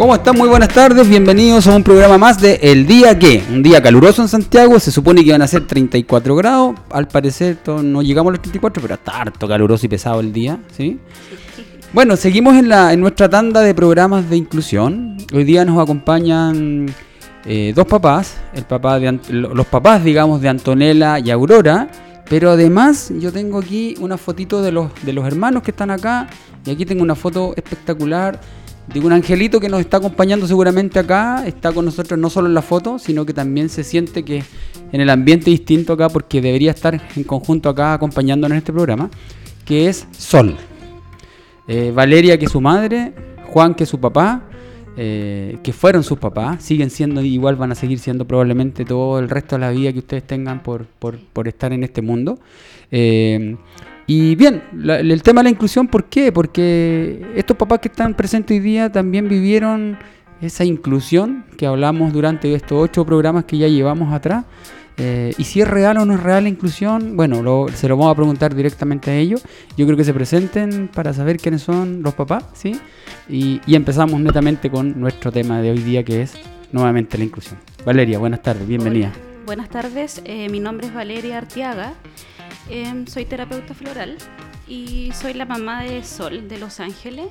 ¿Cómo están? Muy buenas tardes, bienvenidos a un programa más de El Día Que. Un día caluroso en Santiago, se supone que iban a ser 34 grados, al parecer no llegamos a los 34, pero está harto caluroso y pesado el día, ¿sí? Bueno, seguimos en, la, en nuestra tanda de programas de inclusión. Hoy día nos acompañan eh, dos papás, el papá de, los papás, digamos, de Antonella y Aurora. Pero además yo tengo aquí una fotito de los, de los hermanos que están acá. Y aquí tengo una foto espectacular Digo, un angelito que nos está acompañando seguramente acá, está con nosotros no solo en la foto, sino que también se siente que en el ambiente distinto acá, porque debería estar en conjunto acá acompañándonos en este programa, que es Sol. Eh, Valeria, que es su madre, Juan, que es su papá, eh, que fueron sus papás, siguen siendo igual, van a seguir siendo probablemente todo el resto de la vida que ustedes tengan por, por, estar en este mundo. Eh, y bien, el tema de la inclusión, ¿por qué? Porque estos papás que están presentes hoy día también vivieron esa inclusión que hablamos durante estos ocho programas que ya llevamos atrás. Eh, y si es real o no es real la inclusión, bueno, se lo vamos a preguntar directamente a ellos. Yo creo que se presenten para saber quiénes son los papás, ¿sí? Y, empezamos netamente con nuestro tema de hoy día que es nuevamente la inclusión. Valeria, buenas tardes, bienvenida. Buenas tardes, eh, mi nombre es Valeria Artiaga. Em, soy terapeuta floral y soy la mamá de Sol de Los Ángeles.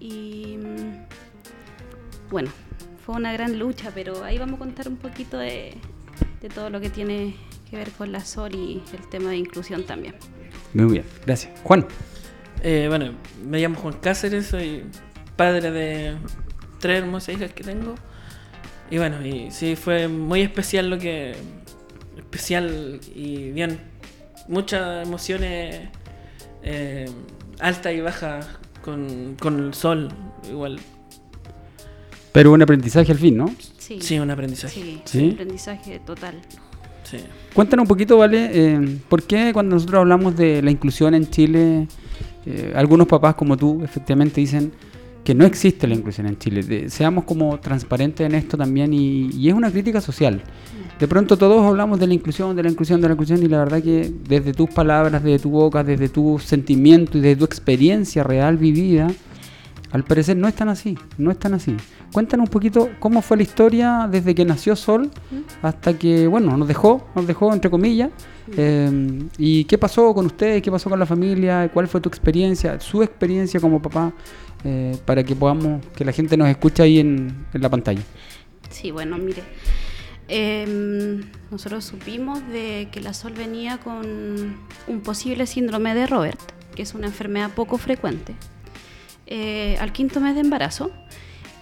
Y mm, bueno, fue una gran lucha, pero ahí vamos a contar un poquito de, todo lo que tiene que ver con la Sol y el tema de inclusión también. Muy bien, gracias. Juan. Eh, bueno, me llamo Juan Cáceres, soy padre de tres hermosas hijas que tengo. Y bueno, y sí, fue muy especial lo que... Especial y bien muchas emociones eh, altas y bajas con, el sol, igual. Pero un aprendizaje al fin, ¿no? Sí, un aprendizaje. Sí, un aprendizaje total. Sí. Cuéntanos un poquito, ¿vale? Eh, ¿Por qué cuando nosotros hablamos de la inclusión en Chile, eh, algunos papás como tú efectivamente dicen que no existe la inclusión en Chile? seamos como transparentes en esto también y, y es una crítica social de pronto todos hablamos de la inclusión, de la inclusión, de la inclusión y la verdad que desde tus palabras, desde tu boca, desde tu sentimiento y desde tu experiencia real vivida, al parecer no es tan así, no es tan así. Cuéntanos un poquito cómo fue la historia desde que nació Sol hasta que, bueno, nos dejó, nos dejó entre comillas. Eh, ¿Y qué pasó con ustedes? ¿Qué pasó con la familia? ¿Cuál fue tu experiencia? Su experiencia como papá, eh, para que podamos, que la gente nos escuche ahí en, en la pantalla. Sí, bueno, mire. Em, nosotros supimos de que la Sol venía con un posible síndrome de Robert, que es una enfermedad poco frecuente, eh, al quinto mes de embarazo.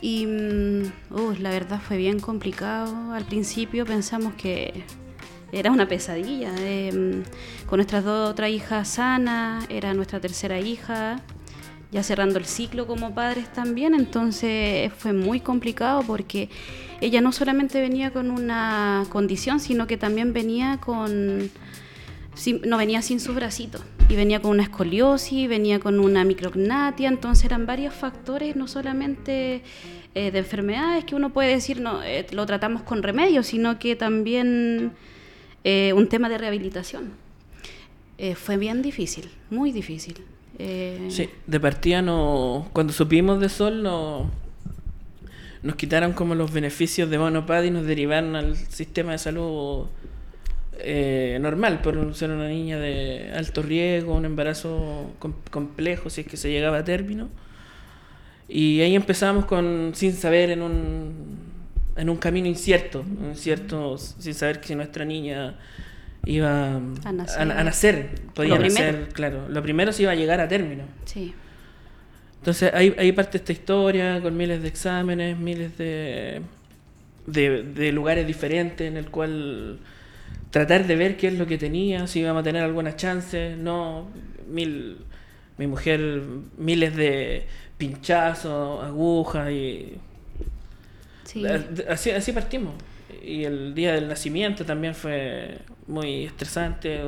Y uh, la verdad fue bien complicado. Al principio pensamos que era una pesadilla. Em, con nuestras dos otras hijas sanas, era nuestra tercera hija, ya cerrando el ciclo como padres también. Entonces fue muy complicado porque ella no solamente venía con una condición, sino que también venía con... no venía sin sus bracitos y venía con una escoliosis, venía con una micrognatia, entonces eran varios factores, no solamente eh, de enfermedades que uno puede decir, no, eh, lo tratamos con remedios, sino que también eh, un tema de rehabilitación. fue bien difícil, muy difícil. Sí, de partida no, cuando supimos de Sol no nos quitaron como los beneficios de Monopad y nos derivaron al sistema de salud eh, normal, por ser una niña de alto riesgo, un embarazo complejo, si es que se llegaba a término. Y ahí empezamos con sin saber en un, en un camino incierto, incierto, sin saber que si nuestra niña iba a nacer, podía nacer, claro. Lo primero se iba a llegar a término. Sí. Entonces ahí, parte esta historia con miles de exámenes, miles de, de, lugares diferentes en el cual tratar de ver qué es lo que tenía, si íbamos a tener alguna chance, no, mil, mi mujer, miles de pinchazos, agujas y... Así, así partimos. Y el día del nacimiento también fue muy estresante.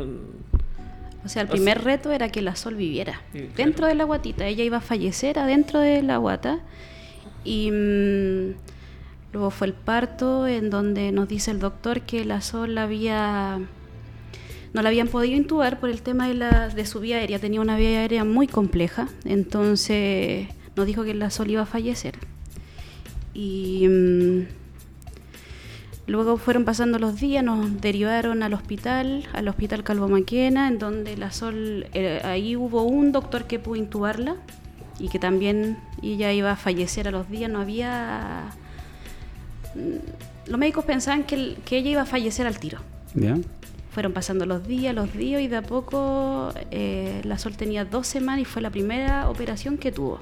O sea, el primer reto era que la Sol viviera dentro de la guatita. Ella iba a fallecer adentro de la guata. Y mm, luego fue el parto en donde nos dice el doctor que la Sol había no la habían podido intubar por el tema de, la, de su vía aérea. Tenía una vía aérea muy compleja. Entonces nos dijo que la Sol iba a fallecer. Y mm, luego fueron pasando los días, nos derivaron al hospital, al hospital Calvo Maquena, en donde la Sol, eh, ahí hubo un doctor que pudo intubarla y que también ella iba a fallecer a los días, no había... mm, Los médicos pensaban que, que ella iba a fallecer al tiro. ¿Ya? Fueron pasando los días, los días y de a poco eh, la Sol tenía dos semanas y fue la primera operación que tuvo.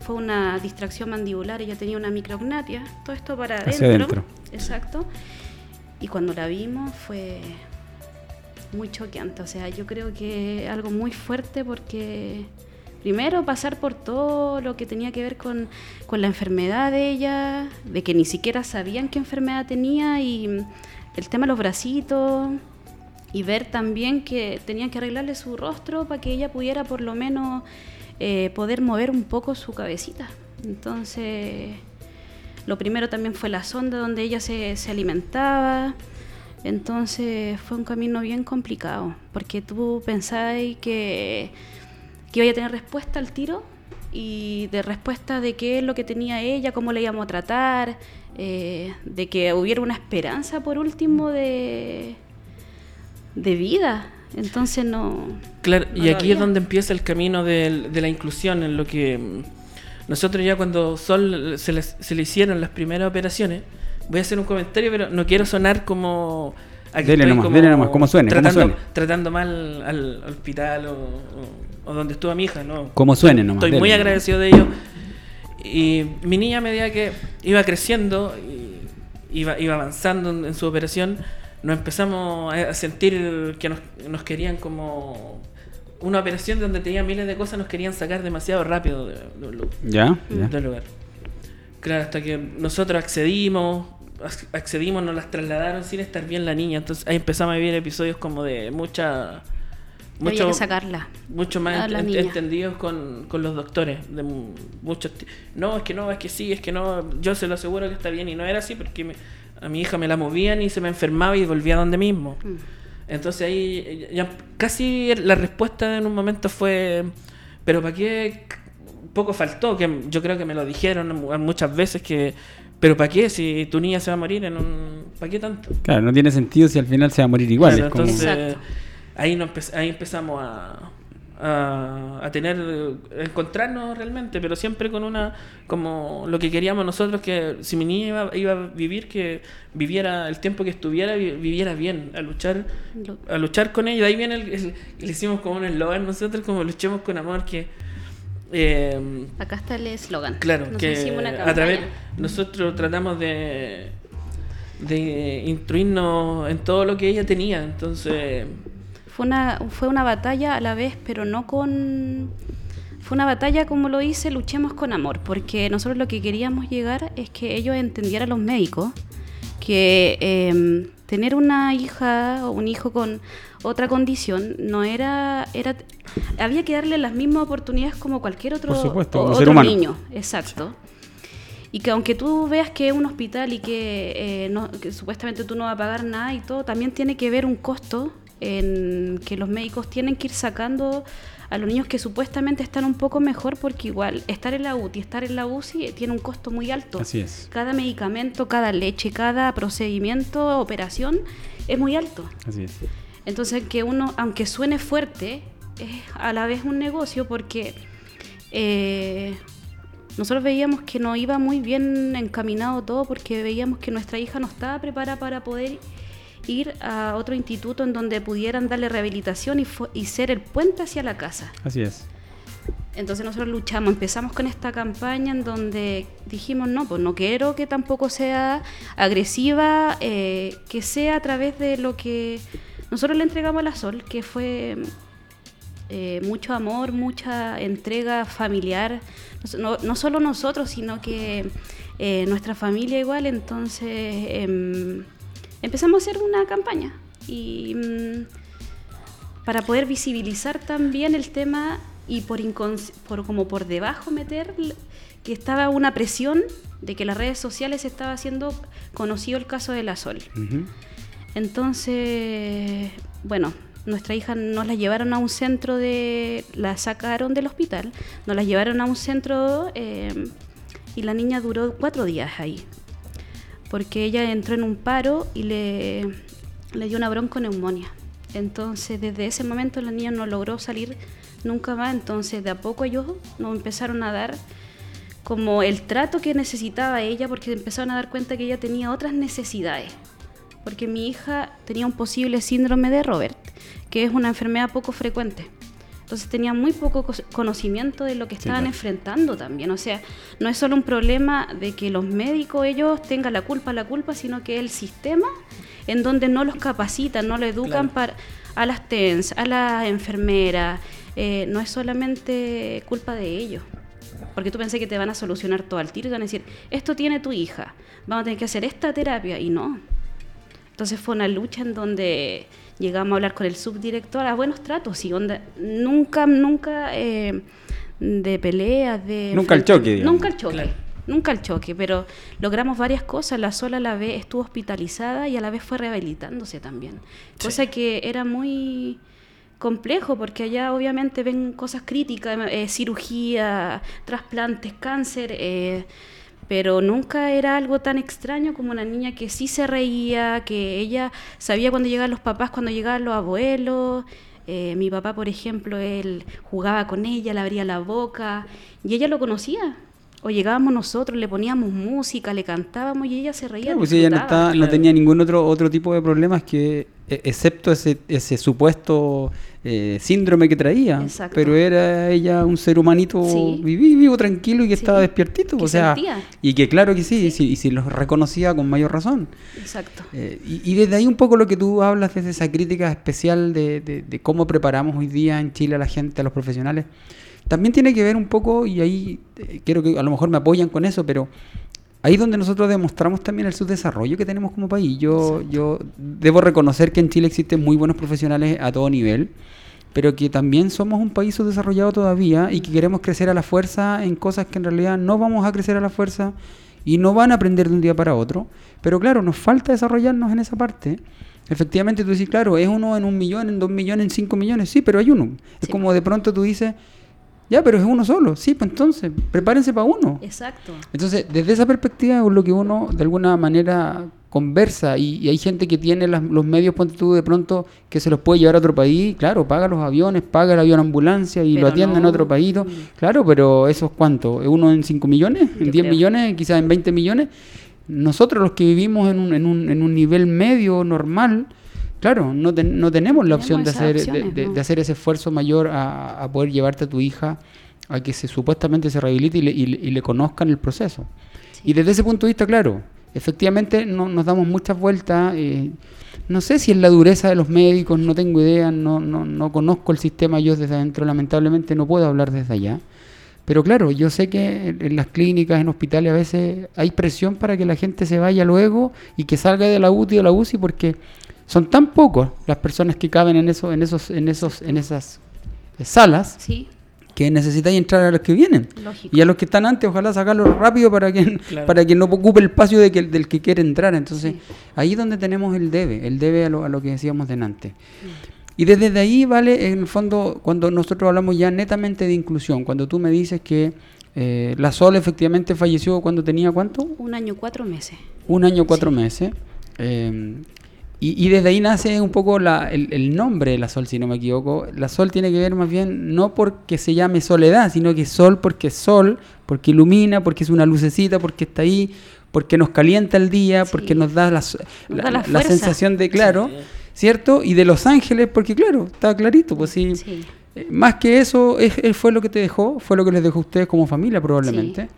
Fue una distracción mandibular, ella tenía una micrognatia, todo esto para adentro. adentro. Exacto. Y cuando la vimos fue muy choqueante, o sea, yo creo que algo muy fuerte porque primero pasar por todo lo que tenía que ver con, con la enfermedad de ella, de que ni siquiera sabían qué enfermedad tenía y el tema de los bracitos y ver también que tenían que arreglarle su rostro para que ella pudiera por lo menos eh, poder mover un poco su cabecita. Entonces, lo primero también fue la sonda donde ella se, se alimentaba. Entonces fue un camino bien complicado, porque tú pensabas que, que iba a tener respuesta al tiro y de respuesta de qué es lo que tenía ella, cómo la íbamos a tratar, eh, de que hubiera una esperanza por último de, de vida. Entonces no... Claro, No y aquí es donde empieza el camino de, la inclusión, en lo que mm, nosotros ya cuando Sol se le, se le hicieron las primeras operaciones, voy a hacer un comentario, pero no quiero sonar como... Dele nomás, dele nomás, como suene, como tratando, suene. tratando mal al, al hospital o, o- o donde estuvo mi hija, ¿no? Como suene nomás. Estoy dele muy agradecido de ello. Y mi niña, a medida que iba creciendo, y iba, iba avanzando en, en su operación, nos empezamos a sentir que nos, nos querían como una operación donde tenía miles de cosas, nos querían sacar demasiado rápido de- de un del lugar. Claro, hasta que nosotros accedimos, ac- accedimos, nos las trasladaron sin estar bien la niña. Entonces ahí empezamos a vivir episodios como de mucha. Había Mucho, que sacarla. mucho a más ent- entendidos con, con los doctores. De mu- muchos no, es que no, es que sí, es que no. Yo se lo aseguro que está bien. Y no era así porque me- a mi hija me la movían y se me enfermaba y volvía donde mismo. Mm. Entonces ahí ya casi la respuesta en un momento fue, pero ¿para qué? Poco faltó, que yo creo que me lo dijeron mu- muchas veces que, pero ¿para qué? Si tu niña se va a morir en un... ¿Para qué tanto? Claro, no tiene sentido si al final se va a morir igual. Claro, es como- entonces ahí, no empe- ahí empezamos a, a, a tener, a encontrarnos realmente, pero siempre con una, como lo que queríamos nosotros, que si mi niña iba, iba a vivir, que viviera el tiempo que estuviera, vi- viviera bien, a luchar a luchar con ella. De ahí viene el, el- le hicimos como un eslogan nosotros, como luchemos con amor, que eh, Acá está el eslogan. claro, Nos que a través nosotros tratamos de de instruirnos en todo lo que ella tenía, entonces Fue una, fue una batalla a la vez, pero no con... Fue una batalla, como lo hice, luchemos con amor, porque nosotros lo que queríamos llegar es que ellos entendieran los médicos que eh, tener una hija o un hijo con otra condición no era, era había que darle las mismas oportunidades como cualquier otro, Por supuesto, otro ser humano. niño, exacto. Y que aunque tú veas que es un hospital y que, eh, no- que supuestamente tú no vas a pagar nada y todo, también tiene que ver un costo en que los médicos tienen que ir sacando a los niños que supuestamente están un poco mejor porque igual estar en la UTI, estar en la UCI tiene un costo muy alto. Así es. Cada medicamento, cada leche, cada procedimiento, operación es muy alto. Así es. Entonces, que uno, aunque suene fuerte, es a la vez un negocio porque eh, nosotros veíamos que no iba muy bien encaminado todo porque veíamos que nuestra hija no estaba preparada para poder ir a otro instituto en donde pudieran darle rehabilitación y, y ser el puente hacia la casa. Así es. Entonces nosotros luchamos, empezamos con esta campaña en donde dijimos, no, pues no quiero que tampoco sea agresiva, eh, que sea a través de lo que nosotros le entregamos a la Sol, que fue eh, mucho amor, mucha entrega familiar, no, no solo nosotros, sino que eh, nuestra familia igual, entonces em, empezamos a hacer una campaña y... mm, para poder visibilizar también el tema y por, por como por debajo meter que estaba una presión de que las redes sociales estaba haciendo conocido el caso de la Sol. Entonces, bueno, nuestra hija nos la llevaron a un centro de, la sacaron del hospital, nos la llevaron a un centro eh, y la niña duró cuatro días ahí, porque ella entró en un paro y le, le dio una bronconeumonía. Entonces, desde ese momento la niña no logró salir nunca más, entonces de a poco ellos nos empezaron a dar como el trato que necesitaba ella, porque empezaron a dar cuenta que ella tenía otras necesidades. Porque mi hija tenía un posible síndrome de Robert, que es una enfermedad poco frecuente. Entonces tenía muy poco conocimiento de lo que estaban enfrentando también. O sea, no es solo un problema de que los médicos ellos tengan la culpa, la culpa, sino que el sistema en donde no los capacitan, no lo educan para a las TENS, a las enfermeras, eh, no es solamente culpa de ellos. Porque tú pensé que te van a solucionar todo al tiro y te van a decir, esto tiene tu hija, vamos a tener que hacer esta terapia, y no. Entonces fue una lucha en donde llegamos a hablar con el subdirector a buenos tratos y onda, nunca, nunca eh, de peleas, de... Nunca el choque, digamos. Nunca el choque. Nunca el choque, pero logramos varias cosas. La sola a la vez estuvo hospitalizada y a la vez fue rehabilitándose también. Cosa que era muy complejo porque allá obviamente ven cosas críticas, eh, cirugía, trasplantes, cáncer, eh, pero nunca era algo tan extraño como una niña que sí se reía, que ella sabía cuando llegaban los papás, cuando llegaban los abuelos. Eh, mi papá, por ejemplo, él jugaba con ella, le abría la boca y ella lo conocía. O llegábamos nosotros, le poníamos música, le cantábamos y ella se reía. pues ella no, no tenía ningún otro, otro tipo de problemas que, e, excepto ese, ese supuesto eh, síndrome que traía. Pero era ella un ser humanito vivo, tranquilo y que estaba despiertito. o sea, y que claro que sí, Y, si los reconocía con mayor razón. Exacto. Eh, y, desde ahí un poco lo que tú hablas, desde esa crítica especial de, de, cómo preparamos hoy día en Chile a la gente, a los profesionales, también tiene que ver un poco, y ahí eh, quiero que a lo mejor me apoyan con eso, pero ahí es donde nosotros demostramos también el subdesarrollo que tenemos como país. Yo, yo debo reconocer que en Chile existen muy buenos profesionales a todo nivel, pero que también somos un país subdesarrollado todavía y que queremos crecer a la fuerza en cosas que en realidad no vamos a crecer a la fuerza y no van a aprender de un día para otro. Pero claro, nos falta desarrollarnos en esa parte. Efectivamente, tú dices, claro, es uno en un millón, en dos millones, en cinco millones, sí, pero hay uno. Es como de pronto tú dices, ya, pero es uno solo. Sí, pues entonces, prepárense para uno. Exacto. Entonces, desde esa perspectiva es lo que uno de alguna manera conversa y, hay gente que tiene los medios, ponte tú de pronto, que se los puede llevar a otro país, claro, paga los aviones, paga el avión ambulancia y lo atiende en otro país, mm. claro, pero eso es cuánto, ¿uno en 5 millones? ¿En 10 millones? ¿Quizás en 20 millones? Nosotros los que vivimos en un, en un, en un nivel medio normal, Claro, no, no tenemos la opción de hacer, de, hacer ese esfuerzo mayor a, poder llevarte a tu hija a que se supuestamente se rehabilite y le, y, le conozcan el proceso. Y desde ese punto de vista, claro, efectivamente no, nos damos muchas vueltas. Eh, no sé si es la dureza de los médicos, no tengo idea, no, no, no conozco el sistema yo desde adentro, lamentablemente no puedo hablar desde allá. Pero claro, yo sé que en las clínicas, en hospitales, a veces hay presión para que la gente se vaya luego y que salga de la UTI o la UCI porque son tan pocos las personas que caben en eso, en esos, en esos, en esas salas. que necesitáis entrar a los que vienen. Y a los que están antes, ojalá sacarlos rápido para que, para que no ocupe el espacio de que, del que quiere entrar. Entonces, ahí es donde tenemos el debe, el debe a lo, a lo que decíamos delante. Y desde ahí, vale, en el fondo, cuando nosotros hablamos ya netamente de inclusión, cuando tú me dices que eh, la Sol efectivamente falleció cuando tenía cuánto? Un año, cuatro meses. Un año, cuatro meses. Eh, y, desde ahí nace un poco el, nombre de la sol, si no me equivoco. La sol tiene que ver más bien no porque se llame soledad, sino que sol porque es sol, porque ilumina, porque es una lucecita, porque está ahí, porque nos calienta el día, porque nos da la, la, sensación de claro, ¿cierto? Y de los ángeles, porque claro, está clarito, pues sí. Eh, más que eso, es, fue lo que te dejó, fue lo que les dejó a ustedes como familia probablemente.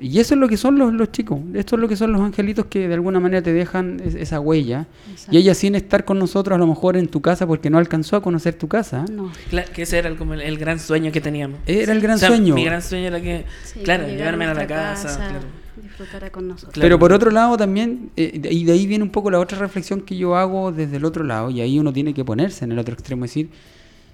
Y eso es lo que son los, los chicos, esto es lo que son los angelitos que de alguna manera te dejan esa huella. Y ella sin estar con nosotros a lo mejor en tu casa porque no alcanzó a conocer tu casa. No. que ese era como el, gran sueño que teníamos. Era el gran sueño. Mi gran sueño era que, claro, llevarme a, la casa. Disfrutar con nosotros. Pero por otro lado también, eh, y de ahí viene un poco la otra reflexión que yo hago desde el otro lado, y ahí uno tiene que ponerse en el otro extremo, y decir,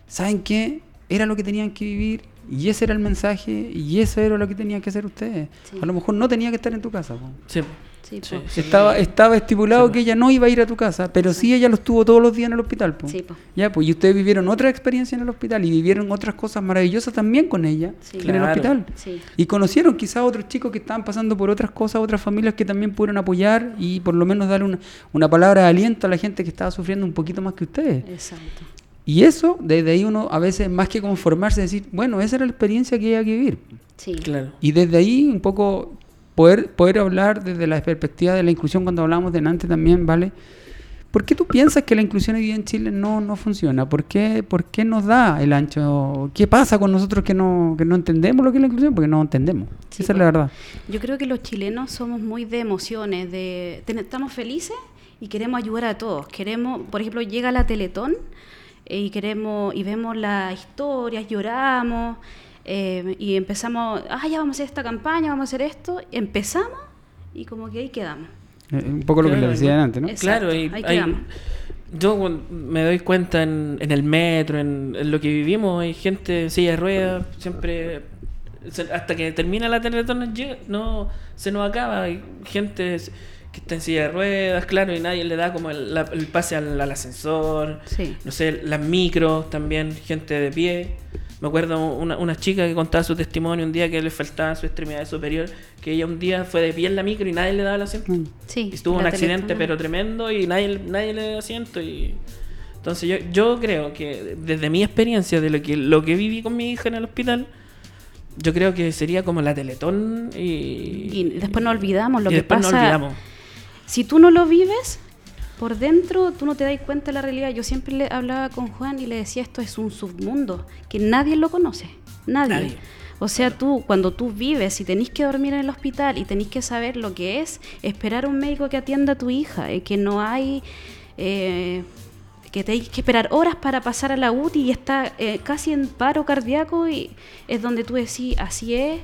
¿saben qué? Era lo que tenían que vivir y ese era el mensaje y eso era lo que tenían que hacer ustedes. A lo mejor no tenía que estar en tu casa. Sí. Sí, Sí. po. Estaba, estaba estipulado que ella no iba a ir a tu casa, pero sí ella lo estuvo todos los días en el hospital. po. Sí, po. Ya, pues, y ustedes vivieron otra experiencia en el hospital y vivieron otras cosas maravillosas también con ella Sí. en el hospital. Sí. Y conocieron quizás a otros chicos que estaban pasando por otras cosas, otras familias que también pudieron apoyar y por lo menos darle una, una palabra de aliento a la gente que estaba sufriendo un poquito más que ustedes. Exacto. Y eso, desde ahí uno a veces más que conformarse, decir, bueno, esa era la experiencia que había que vivir. Sí. Claro. Y desde ahí un poco poder, poder hablar desde la perspectiva de la inclusión cuando hablamos delante también, ¿vale? ¿Por qué tú piensas que la inclusión hoy día en Chile no, no funciona? ¿Por qué, ¿Por qué nos da el ancho? ¿Qué pasa con nosotros que no, que no entendemos lo que es la inclusión? Porque no entendemos. Sí, Esa es la pues. verdad. Yo creo que los chilenos somos muy de emociones, de ten- estamos felices y queremos ayudar a todos. Queremos, por ejemplo, llega la Teletón y queremos y vemos las historias, lloramos eh, y empezamos, ah, ya vamos a hacer esta campaña, vamos a hacer esto, empezamos y como que ahí quedamos. Eh, un poco lo que Claro, le decía antes, ¿no? Claro, y ahí hay- quedamos. yo me doy cuenta en, en el metro, en, en lo que vivimos, hay gente en silla de ruedas, siempre, hasta que termina la teletón no llega- no se nos acaba, hay gente que está en silla de ruedas, claro, y nadie le da como el, la- el pase al, al ascensor, Sí. no sé, las micros también, gente de pie. Me acuerdo una, una chica que contaba su testimonio un día que le faltaba su extremidad superior, que ella un día fue de pie en la micro y nadie le daba el asiento. Mm. Sí. Y estuvo la un accidente pero tremendo y nadie, nadie le dio asiento y entonces yo, yo creo que desde mi experiencia de lo que lo que viví con mi hija en el hospital yo creo que sería como la Teletón y, Y después nos olvidamos lo y que después pasa. nos olvidamos. Si tú no lo vives, por dentro tú no te das cuenta de la realidad. Yo siempre le hablaba con Juan y le decía esto es un submundo que nadie lo conoce, nadie. Nadie. O sea, tú cuando tú vives y tenés que dormir en el hospital y tenés que saber lo que es esperar a un médico que atienda a tu hija, eh, que no hay eh, que tenés que esperar horas para pasar a la UTI y está eh, casi en paro cardíaco y es donde tú decís, así es,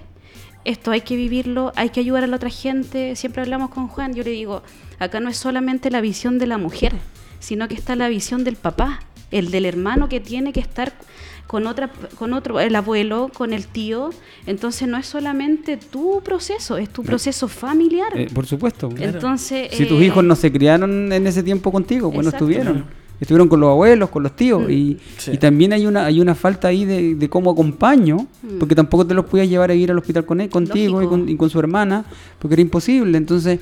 esto hay que vivirlo, hay que ayudar a la otra gente. Siempre hablamos con Juan, yo le digo, acá no es solamente la visión de la mujer, sino que está la visión del papá, el del hermano que tiene que estar con otra con otro el abuelo, con el tío, entonces no es solamente tu proceso, es tu proceso familiar. Eh, por supuesto. Claro. Entonces, Si tus eh, hijos no se criaron en ese tiempo contigo, pues no estuvieron. Estuvieron con los abuelos, con los tíos. Mm. Y, Sí. y también hay una hay una falta ahí de, de cómo acompaño, Mm. porque tampoco te los podías llevar a ir al hospital con él, contigo y con, y con su hermana, porque era imposible. Entonces,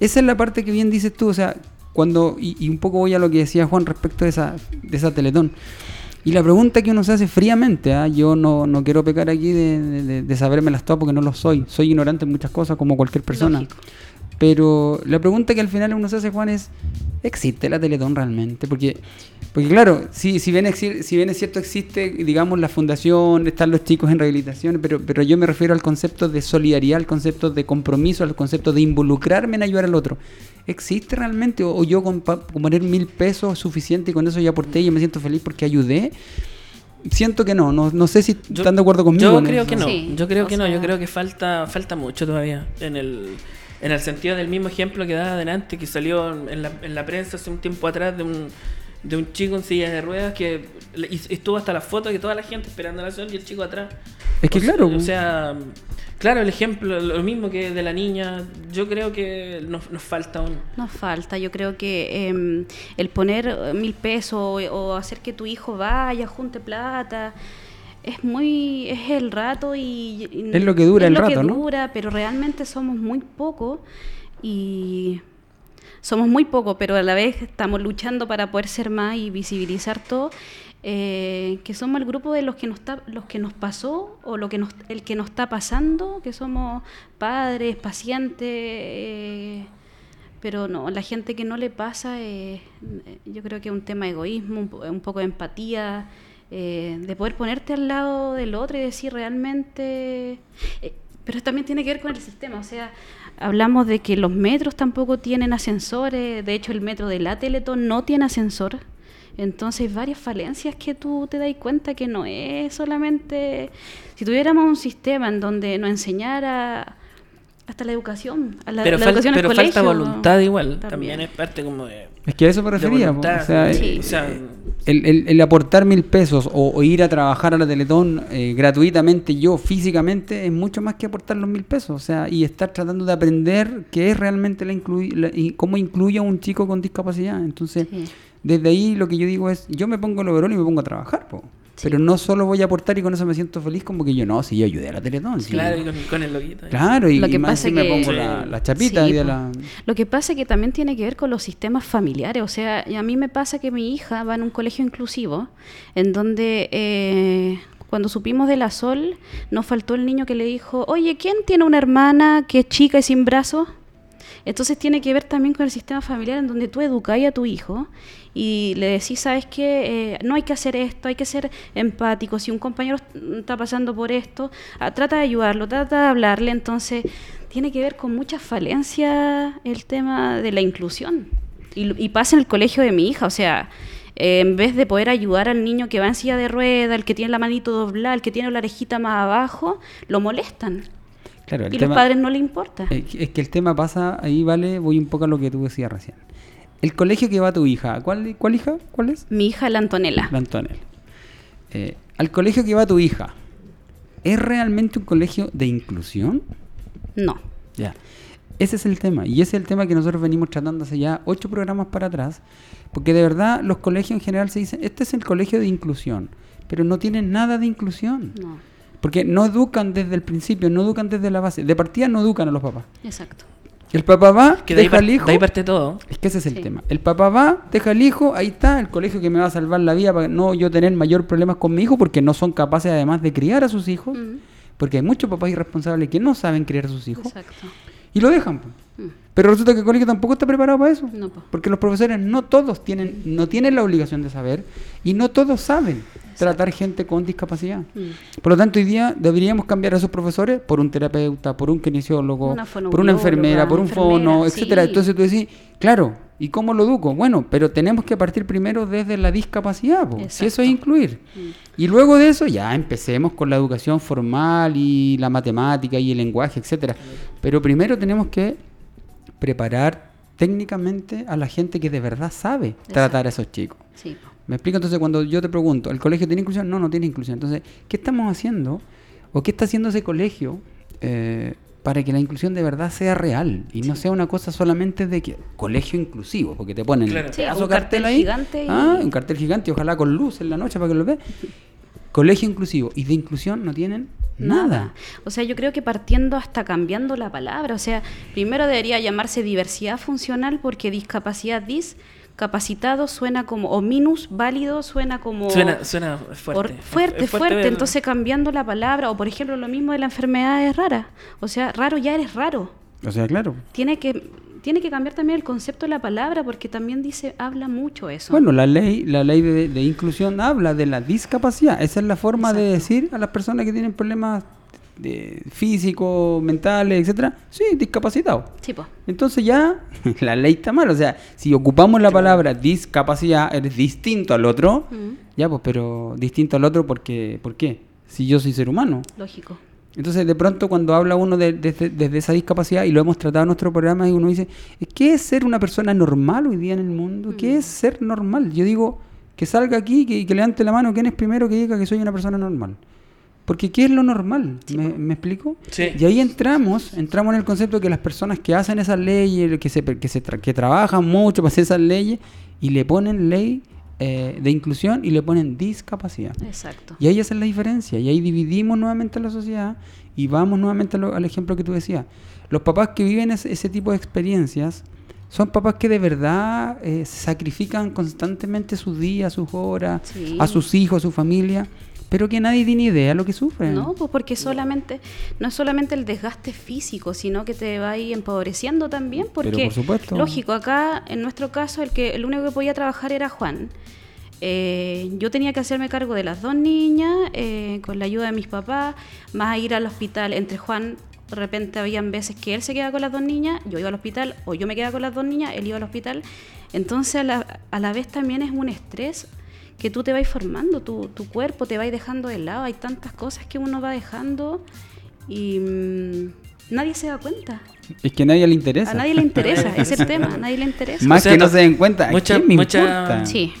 esa es la parte que bien dices tú, o sea, cuando, y, y un poco voy a lo que decía Juan respecto de esa, de esa teletón. Y la pregunta que uno se hace fríamente, ¿ah? yo no, no quiero pecar aquí de, de, de, de sabérmelas todas porque no lo soy. Soy ignorante en muchas cosas como cualquier persona. Lógico. Pero la pregunta que al final uno se hace, Juan, es, ¿existe la Teletón realmente? Porque, porque claro, si, si, bien, exi- si bien es cierto existe, digamos, la fundación, están los chicos en rehabilitación, pero, pero yo me refiero al concepto de solidaridad, al concepto de compromiso, al concepto de involucrarme en ayudar al otro. ¿Existe realmente? ¿O, o yo con, pa- con poner mil pesos es suficiente y con eso ya aporté y yo me siento feliz porque ayudé? Siento que no, no, no sé si Yo- están de acuerdo conmigo. Yo creo eso. que no, Sí, yo creo o que no, yo creo que falta falta mucho todavía en el en el sentido del mismo ejemplo que daba adelante que salió en la, en la prensa hace un tiempo atrás de un de un chico en silla de ruedas que le- y- estuvo hasta la foto de toda la gente esperando la sol y el chico atrás. Es que O sea- claro, o sea, claro, el ejemplo, lo mismo que de la niña, yo creo que nos, nos falta aún. Nos falta, yo creo que eh, el poner mil pesos o, o hacer que tu hijo vaya, junte plata, es muy, es el rato y... y Es lo que dura es el lo rato, que ¿no? dura, pero realmente somos muy pocos y somos muy pocos, pero a la vez estamos luchando para poder ser más y visibilizar todo. eh, que somos el grupo de los que nos está, los que nos pasó o lo que nos, el que nos está pasando, que somos padres, pacientes, eh, pero no, la gente que no le pasa, eh, yo creo que es un tema de egoísmo, un, un poco de empatía, eh, de poder ponerte al lado del otro y decir realmente... eh, pero también tiene que ver con el sistema, o sea, hablamos de que los metros tampoco tienen ascensores, de hecho el metro de la Teletón no tiene ascensor, entonces hay varias falencias que tú te das cuenta que no es solamente... Si tuviéramos un sistema en donde nos enseñara hasta la educación, a la, pero la fal- educación en el pero falta colegio, voluntad igual, también. también es parte como de... Es que a eso me refería. o sea, Sí. O sea, el, el- el aportar mil pesos o, o ir a trabajar a la Teletón eh, gratuitamente yo físicamente es mucho más que aportar los mil pesos. O sea, y estar tratando de aprender qué es realmente la, inclui- la- y cómo incluye a un chico con discapacidad. Entonces, Sí. desde ahí lo que yo digo es, yo me pongo el overol y me pongo a trabajar, po. Pero no solo voy a aportar y con eso me siento feliz como que yo no, si yo ayudé a la Teletón. sí. Claro, y con, con el loguito. ahí. Claro, y, Lo que y más pasa encima me que- pongo Sí. la, la chapita Sí, y la... Lo que pasa es que también tiene que ver con los sistemas familiares. O sea, y a mí me pasa que mi hija va en un colegio inclusivo, en donde eh, cuando supimos de la Sol, nos faltó el niño que le dijo, oye, ¿quién tiene una hermana que es chica y sin brazos? Entonces tiene que ver también con el sistema familiar en donde tú educáis a tu hijo y le decís, sabes qué, no hay que hacer esto, hay que ser empático. Si un compañero está pasando por esto, ah, trata de ayudarlo, trata de hablarle. Entonces tiene que ver con muchas falencias el tema de la inclusión. Y, y pasa en el colegio de mi hija, o sea, eh, en vez de poder ayudar al niño que va en silla de rueda, el que tiene la manito doblada, el que tiene la orejita más abajo, lo molestan. Claro, el y tema- los padres no le importa. Es que- es que el tema pasa, ahí vale, voy un poco a lo que tú decías recién. El colegio que va tu hija, ¿cuál, cuál hija? ¿Cuál es? Mi hija, la Antonella. La Antonella. Eh, al colegio que va tu hija, ¿es realmente un colegio de inclusión? No. Ya. Ese es el tema. Y ese es el tema que nosotros venimos tratando hace ya ocho programas para atrás. Porque de verdad los colegios en general se dicen, este es el colegio de inclusión. Pero no tienen nada de inclusión. No, Porque no educan desde el principio, no educan desde la base. De partida no educan a los papás. exacto. El papá va, Que de ahí, deja al hijo. de ahí parte todo. Es que ese es el Sí. tema. El papá va, deja al hijo, ahí está, el colegio que me va a salvar la vida para no yo tener mayor problemas con mi hijo porque no son capaces además de criar a sus hijos. Mm, Porque hay muchos papás irresponsables que no saben criar a sus hijos Exacto. y lo dejan. Mm, Pero resulta que el colegio tampoco está preparado para eso. No, po. Porque los profesores no todos tienen, no tienen la obligación de saber y no todos saben tratar gente con discapacidad. Mm. Por lo tanto, hoy día deberíamos cambiar a esos profesores por un terapeuta, por un kinesiólogo, Una por una enfermera, por un fono, enfermera, etcétera. sí. Entonces tú decís, claro, ¿y cómo lo educo? Bueno, pero tenemos que partir primero desde la discapacidad, si eso es incluir. Mm. Y luego de eso ya empecemos con la educación formal y la matemática y el lenguaje, etcétera. Pero primero tenemos que preparar técnicamente a la gente que de verdad sabe tratar a esos chicos. Sí. ¿Me explico? Entonces, cuando yo te pregunto, ¿el colegio tiene inclusión? No, no tiene inclusión. Entonces, ¿qué estamos haciendo? ¿O qué está haciendo ese colegio eh, para que la inclusión de verdad sea real? Y no sea una cosa solamente de que colegio inclusivo, porque te ponen Claro. el Sí, un cartel cartel ahí. gigante y- Ah, un cartel gigante, ojalá con luz en la noche para que lo veas. Colegio inclusivo. Y de inclusión no tienen nada. O sea, yo creo que partiendo hasta cambiando la palabra, o sea, primero debería llamarse diversidad funcional porque discapacidad discapacitado suena como, o minus válido suena como... Suena, suena or- fuerte. fuerte, fuerte. Entonces cambiando la palabra, o por ejemplo lo mismo de la enfermedad es rara. O sea, raro ya eres raro. O sea, claro. Tiene que, tiene que cambiar también el concepto de la palabra porque también dice, habla mucho eso. Bueno, la ley, la ley de, de inclusión habla de la discapacidad. Esa es la forma de decir a las personas que tienen problemas de físicos, mentales, etcétera, sí, discapacitado. Sí, po. Entonces ya la ley está mal. O sea, si ocupamos la palabra discapacidad, eres distinto al otro, Mm, ya pues, pero distinto al otro porque, ¿por qué? Si yo soy ser humano. lógico. Entonces, de pronto, cuando habla uno de- desde, desde esa discapacidad, y lo hemos tratado en nuestro programa, y uno dice, ¿qué es ser una persona normal hoy día en el mundo? ¿Qué es ser normal? Yo digo, que salga aquí que, que levante la mano, ¿quién es primero que diga que soy una persona normal? Porque ¿qué es lo normal? ¿Me, me explico? Sí. Y ahí entramos, entramos en el concepto de que las personas que hacen esas leyes, que, se, que, se tra- que trabajan mucho para hacer esas leyes, y le ponen ley eh, de inclusión y le ponen discapacidad. Exacto. Y ahí esa es la diferencia. Y ahí dividimos nuevamente la sociedad y vamos nuevamente lo- al ejemplo que tú decías. Los papás que viven ese, ese tipo de experiencias son papás que de verdad eh, sacrifican constantemente sus días, sus horas, Sí. a sus hijos, a su familia, pero que nadie tiene idea de lo que sufren. No, pues porque solamente, no es solamente el desgaste físico, sino que te va a ir empobreciendo también, porque por supuesto. lógico, acá en nuestro caso el que el único que podía trabajar era Juan. Eh, yo tenía que hacerme cargo de las dos niñas, eh, con la ayuda de mis papás, más ir al hospital. Entre Juan, de repente habían veces que él se quedaba con las dos niñas, yo iba al hospital, o yo me quedaba con las dos niñas, él iba al hospital. Entonces a la, a la vez también es un estrés que tú te vas formando, tu, tu cuerpo te va dejando de lado, hay tantas cosas que uno va dejando y mm, nadie se da cuenta. Es que a nadie le interesa. A nadie le interesa, ese es el tema, a nadie le interesa. Más O sea, que no se den cuenta. ¿a mucha- quién me mucha- importa? Sí,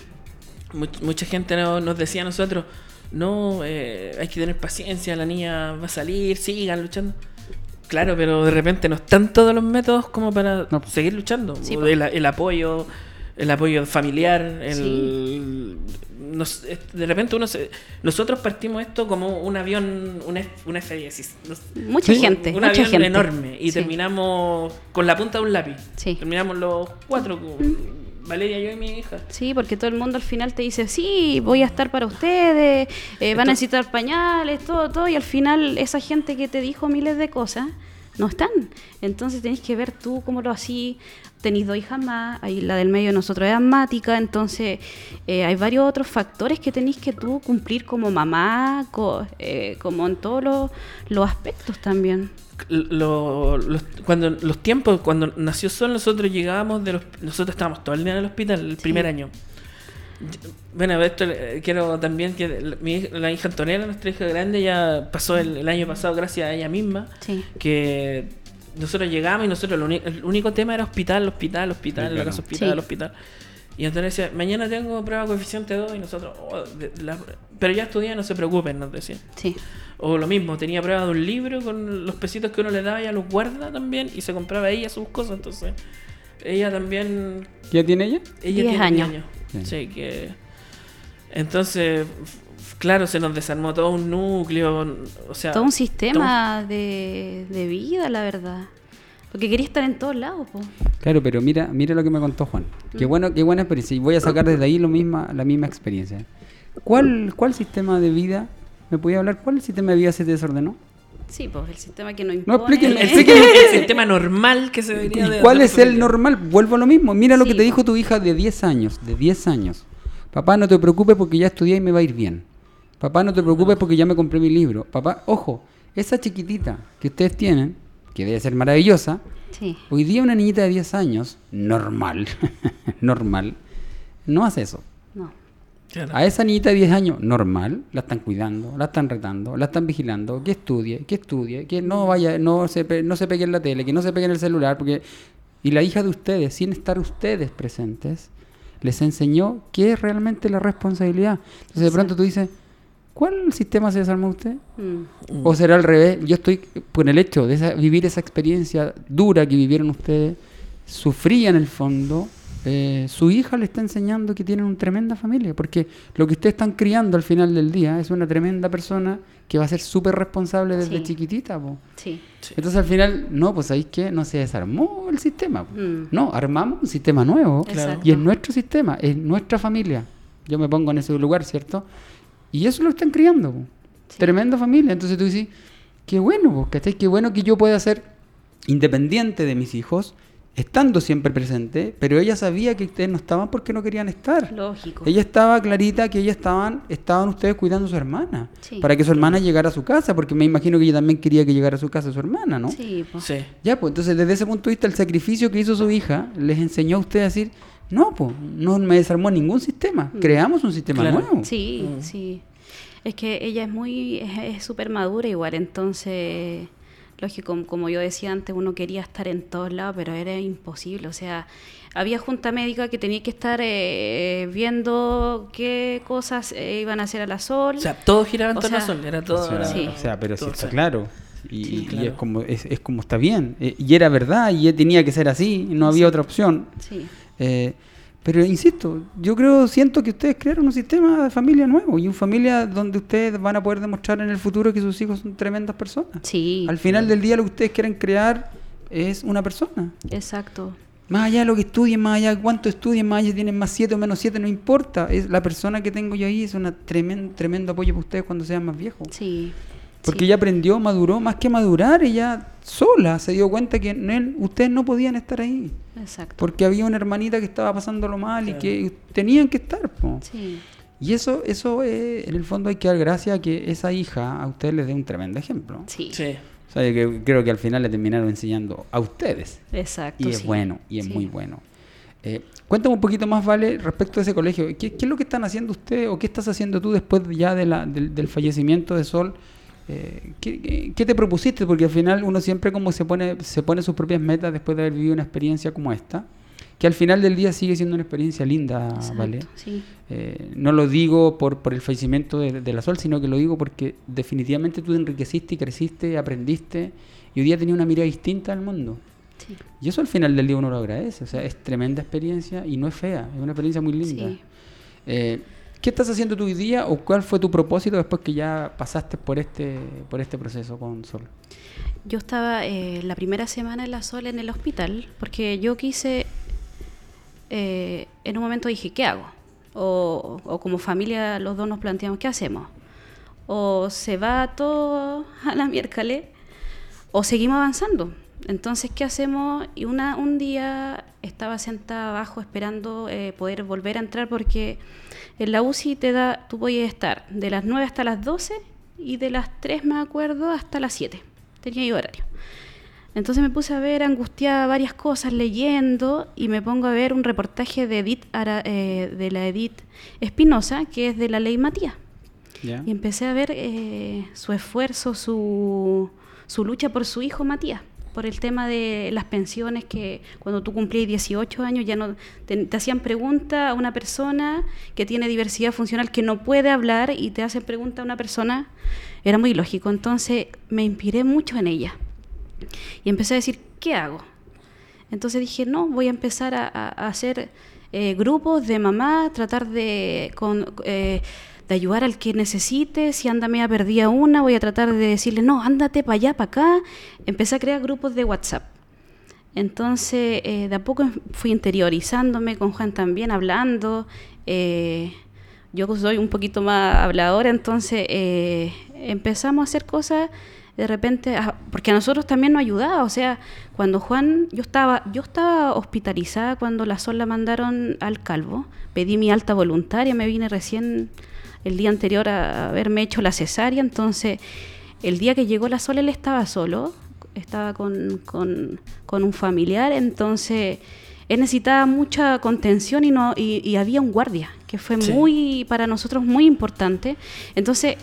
much- mucha gente no- nos decía a nosotros, no, eh, hay que tener paciencia, la niña va a salir, sigan luchando. Claro, pero de repente no están todos los métodos como para No. seguir luchando. Sí, el, el apoyo, el apoyo familiar, el, Sí. Nos- es- de repente uno se, nosotros partimos esto como un avión, un, F, un F-16. nos- Mucha gente, un mucha avión gente. enorme y Sí. terminamos con la punta de un lápiz. Sí. Terminamos los cuatro, con Valeria, yo y mi hija. Sí, porque todo el mundo al final te dice, sí, voy a estar para ustedes, eh, van a necesitar pañales, todo, todo, y al final esa gente que te dijo miles de cosas no están. Entonces tenés que ver tú cómo lo así. Tenéis dos hijas más, ahí la del medio de nosotros es asmática, entonces eh, hay varios otros factores que tenéis que tú cumplir como mamá, co- eh, como en todos los, los aspectos también. Lo- los, cuando los tiempos, cuando nació Sol, nosotros llegábamos de los, nosotros estábamos todo el día en el hospital el primer año. Bueno, esto eh, quiero también que la, mi hija- la hija Antonella, nuestra hija grande, ya pasó el, el año pasado gracias a ella misma, Sí. que nosotros llegamos y nosotros lo el único tema era hospital, hospital, hospital, Sí, la claro. casa hospital, Sí. hospital. Y Antonella decía, mañana tengo prueba coeficiente 2 y nosotros, "Oh, de- la- pero ya estudié, no se preocupen, nos decían. Sí, O lo mismo, tenía prueba de un libro con los pesitos que uno le daba, ella los guarda también y se compraba ella sus cosas. Entonces, ella también. ¿Qué tiene ella? Ella Diez tiene años. diez Sí. Sí, que. Entonces, claro, se nos desarmó todo un núcleo. O sea, todo un sistema de, de vida, la verdad. Porque quería estar en todos lados, po. Claro, pero mira, mira lo que me contó Juan. Qué bueno, qué buena experiencia. Y voy a sacar desde ahí lo misma, la misma experiencia. ¿Cuál, cuál sistema de vida me podía hablar? ¿Cuál sistema de vida se te desordenó? Sí, pues el sistema que nos impone. expliquen, el, expliquen. el sistema normal que se debería de. ¿Y cuál es el normal? Vuelvo a lo mismo. Mira lo que te po. dijo tu hija de 10 años. De 10 años. Papá, no te preocupes porque ya estudié y me va a ir bien. Papá, no te preocupes porque ya me compré mi libro. Papá, ojo, esa chiquitita que ustedes tienen, que debe ser maravillosa, Sí, hoy día una niñita de 10 años, normal, normal, no hace eso. Claro. A esa niñita de 10 años, normal, la están cuidando, la están retando, la están vigilando, que estudie, que estudie, que no vaya, no se, pe- no se pegue en la tele, que no se pegue en el celular, porque... Y la hija de ustedes, sin estar ustedes presentes, les enseñó qué es realmente la responsabilidad. Entonces de pronto tú dices, ¿cuál sistema se desarmó usted? Mm, ¿O será al revés? Yo estoy con el hecho de esa- vivir esa experiencia dura que vivieron ustedes, sufría en el fondo. Eh, su hija le está enseñando que tienen una tremenda familia, porque lo que ustedes están criando al final del día es una tremenda persona que va a ser súper responsable desde Sí. chiquitita. po. Sí. Sí. Entonces al final, no, pues ahí que no se desarmó el sistema. Mm. No, armamos un sistema nuevo Exacto. y es nuestro sistema, es nuestra familia. Yo me pongo en ese lugar, ¿cierto? Y eso lo están criando. Tremenda familia. Entonces tú dices, qué bueno, po, ¿cachai? Qué bueno que yo pueda ser independiente de mis hijos, estando siempre presente, pero ella sabía que ustedes no estaban porque no querían estar. Lógico. Ella estaba clarita que ella estaban, estaban ustedes cuidando a su hermana. Sí. Para que su hermana llegara a su casa, porque me imagino que ella también quería que llegara a su casa su hermana, ¿no? Sí, pues. Sí. Ya, pues entonces desde ese punto de vista el sacrificio que hizo su hija les enseñó a ustedes a decir, no, pues no me desarmó ningún sistema, Mm. creamos un sistema Claro. nuevo. Sí, Mm. sí. Es que ella es muy, es es súper madura igual, entonces, lógico, como, yo decía antes, uno quería estar en todos lados, pero era imposible, o sea, había junta médica que tenía que estar eh, viendo qué cosas eh, iban a hacer a la sol. O sea, todo giraba en torno al sol. Era todo. O sea, era- Sí. o sea, pero sí todo, está o sea, claro. Y, Sí, es, como, es, es como está bien. Eh, y era verdad, y tenía que ser así, no había otra opción. Sí, Eh, pero insisto, yo creo, siento que ustedes crearon un sistema de familia nuevo y una familia donde ustedes van a poder demostrar en el futuro que sus hijos son tremendas personas. sí, Al final del día lo que ustedes quieren crear es una persona. exacto. Más allá de lo que estudien, más allá de cuánto estudien, más allá si tienen más 7 o menos 7, no importa. Es la persona que tengo yo ahí es un tremendo, tremendo apoyo para ustedes cuando sean más viejos. Sí. Porque sí. ella aprendió, maduró, más que madurar, ella sola se dio cuenta que él- ustedes no podían estar ahí. Exacto. Porque había una hermanita que estaba pasándolo mal y que tenían que estar. po. Sí, Y eso, eso eh, en el fondo hay que dar gracias a que esa hija a ustedes les dé un tremendo ejemplo. sí, Sí. O sea, que creo que al final le terminaron enseñando a ustedes. exacto. Y es sí. bueno, y es Sí. muy bueno. Eh, cuéntame un poquito más, Vale, respecto a ese colegio. ¿Qué, qué es lo que están haciendo ustedes o qué estás haciendo tú después ya de la, del, del fallecimiento de Sol? Eh, ¿qué, qué- te propusiste? Porque al final uno siempre como se pone, se pone sus propias metas después de haber vivido una experiencia como esta. que al final del día sigue siendo una experiencia linda, Exacto, ¿vale? sí. Eh, no lo digo por, por el fallecimiento de, de la Sol, sino que lo digo porque definitivamente tú enriqueciste y creciste, aprendiste y hoy día tenías una mirada distinta al mundo. sí. Y eso al final del día uno lo agradece, o sea, es tremenda experiencia y no es fea, es una experiencia muy linda. Sí. Eh, ¿Qué estás haciendo tú hoy día o cuál fue tu propósito después que ya pasaste por este, por este proceso con Sol? Yo estaba eh, la primera semana en la Sol en el hospital porque yo quise, eh, en un momento dije, ¿qué hago? O, como familia los dos nos planteamos, ¿qué hacemos? O se va todo a la miércoles o seguimos avanzando. Entonces, ¿qué hacemos? Y una, un día estaba sentada abajo esperando eh, poder volver a entrar porque en la UCI te da, tú puedes estar de las 9 hasta las 12 y de las 3, me acuerdo, hasta las 7. Tenía yo horario. Entonces me puse a ver, angustiada, varias cosas, leyendo, y me pongo a ver un reportaje de, Edith Ara- eh, de la Edith Espinosa, que es de la ley Matías. Y empecé a ver eh, su esfuerzo, su, su lucha por su hijo Matías, por el tema de las pensiones, que cuando tú cumplías 18 años ya no te, hacían pregunta a una persona que tiene diversidad funcional que no puede hablar y te hacen pregunta a una persona, era muy lógico. Entonces me inspiré mucho en ella y empecé a decir, ¿qué hago? Entonces dije, no, voy a empezar a hacer eh, grupos de mamá, tratar de, con, eh, de ayudar al que necesite. Si anda media perdida una, voy a tratar de decirle, no, ándate para allá, para acá. Empecé a crear grupos de WhatsApp. Entonces, eh, de a poco fui interiorizándome con Juan también, hablando. eh, yo soy un poquito más habladora, entonces eh, empezamos a hacer cosas de repente, ah, porque a nosotros también nos ayudaba, o sea, cuando Juan, yo estaba, yo estaba hospitalizada cuando la Sol la mandaron al Calvo, pedí mi alta voluntaria, me vine recién el día anterior a haberme hecho la cesárea, entonces el día que llegó la Sol él estaba solo, estaba con, con, con un familiar, entonces él necesitaba mucha contención y, no, y, y había un guardia, que fue Sí. muy, para nosotros muy importante. Entonces,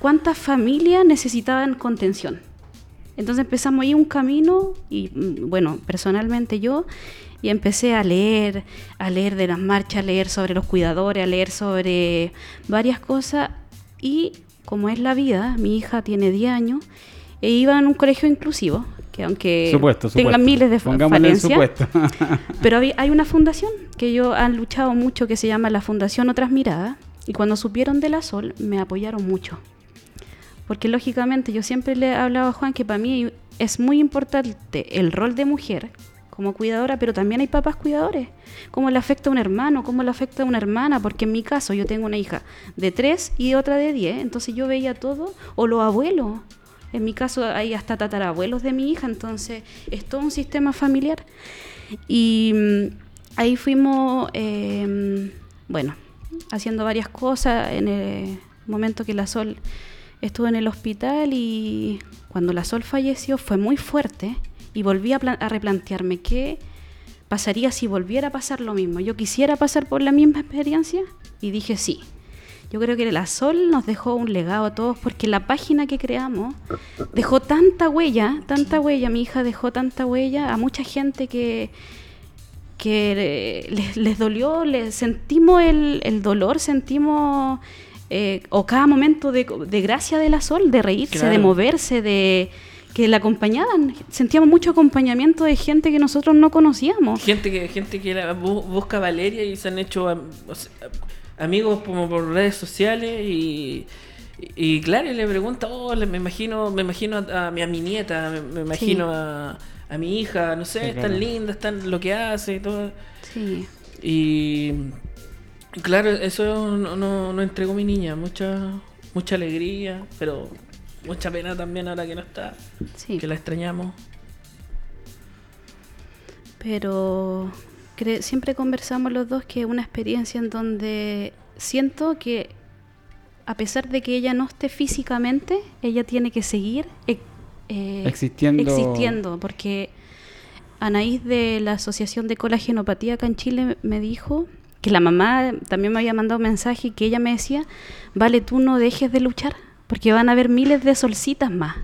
¿cuántas familias necesitaban contención? Entonces empezamos ahí un camino y mm, bueno, personalmente yo y empecé a leer, a leer de las marchas, a leer sobre los cuidadores, a leer sobre varias cosas y como es la vida, mi hija tiene 10 años e iba en un colegio inclusivo, que aunque Supuesto, tenga supuesto. miles de falencias, pero hay una fundación que ellos han luchado mucho que se llama la Fundación Otras Miradas y cuando supieron de la Sol me apoyaron mucho. Porque lógicamente yo siempre le he hablado a Juan que para mí es muy importante el rol de mujer como cuidadora, pero también hay papás cuidadores. ¿Cómo le afecta a un hermano? ¿Cómo le afecta a una hermana? Porque en mi caso yo tengo una hija de 3 y otra de 10, entonces yo veía todo, o los abuelos. En mi caso hay hasta tatarabuelos de mi hija, entonces es todo un sistema familiar. Y mm, ahí fuimos, eh, bueno, haciendo varias cosas en el momento que la Sol estuvo en el hospital y cuando la Sol falleció fue muy fuerte y volví a, plan- a replantearme qué pasaría si volviera a pasar lo mismo. Yo quisiera pasar por la misma experiencia y dije sí. Yo creo que la Sol nos dejó un legado a todos porque la página que creamos dejó tanta huella, tanta huella, mi hija dejó tanta huella a mucha gente que, que eh, les, les dolió, les sentimos el, el dolor, sentimos eh, o cada momento de, de gracia de la Sol, de reírse, de moverse, de que la acompañaban. Sentíamos mucho acompañamiento de gente que nosotros no conocíamos. Gente que, gente que la bu- busca a Valeria y se han hecho am- o sea, amigos como por redes sociales y, y, claro, y le pregunta, oh, le- me imagino, me imagino a, a mi, a mi nieta, me, me imagino a, a mi hija, no sé, Sí, es claro. tan linda, es tan lo que hace y todo. Sí. Y claro, eso no, no, no entregó mi niña, mucha, mucha alegría, pero mucha pena también ahora que no está, Sí. que la extrañamos. Pero cre- siempre conversamos los dos que es una experiencia en donde siento que a pesar de que ella no esté físicamente, ella tiene que seguir eh, eh, Existiendo. existiendo, porque Anaís de la Asociación de Colagenopatía acá en Chile me dijo que la mamá también me había mandado un mensaje y que ella me decía, vale, tú no dejes de luchar, porque van a haber miles de solcitas más.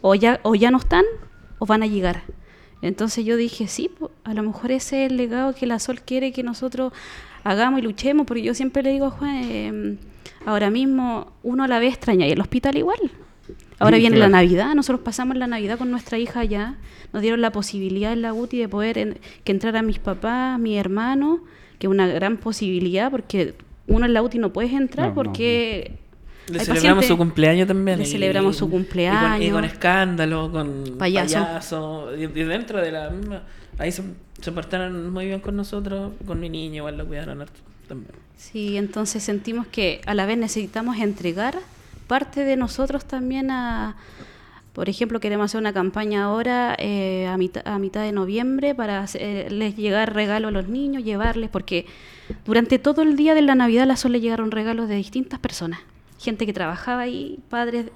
O ya, o ya no están o van a llegar. Entonces yo dije, sí, a lo mejor ese es el legado que la Sol quiere que nosotros hagamos y luchemos, porque yo siempre le digo a Juan, eh, ahora mismo uno a la vez extraña y el hospital igual. Ahora Sí, viene claro. la Navidad, nosotros pasamos la Navidad con nuestra hija allá, nos dieron la posibilidad en la UTI de poder en- que entraran mis papás, mi hermano, que es una gran posibilidad porque uno en la UTI no puedes entrar No, no, porque Le hay celebramos su cumpleaños también. Le y- celebramos su y con- Y con, cumpleaños. escándalo, con Payaso. payaso. y, y dentro de la misma. Ahí se, se portaron muy bien con nosotros, con mi niña, igual la cuidaron también. Sí, entonces sentimos que a la vez necesitamos entregar parte de nosotros también a, por ejemplo, queremos hacer una campaña ahora eh, a, mitad, a mitad de noviembre para hacerles llegar regalos a los niños, llevarles, porque durante todo el día de la Navidad a la Sol le llegaron regalos de distintas personas, gente que trabajaba ahí, padres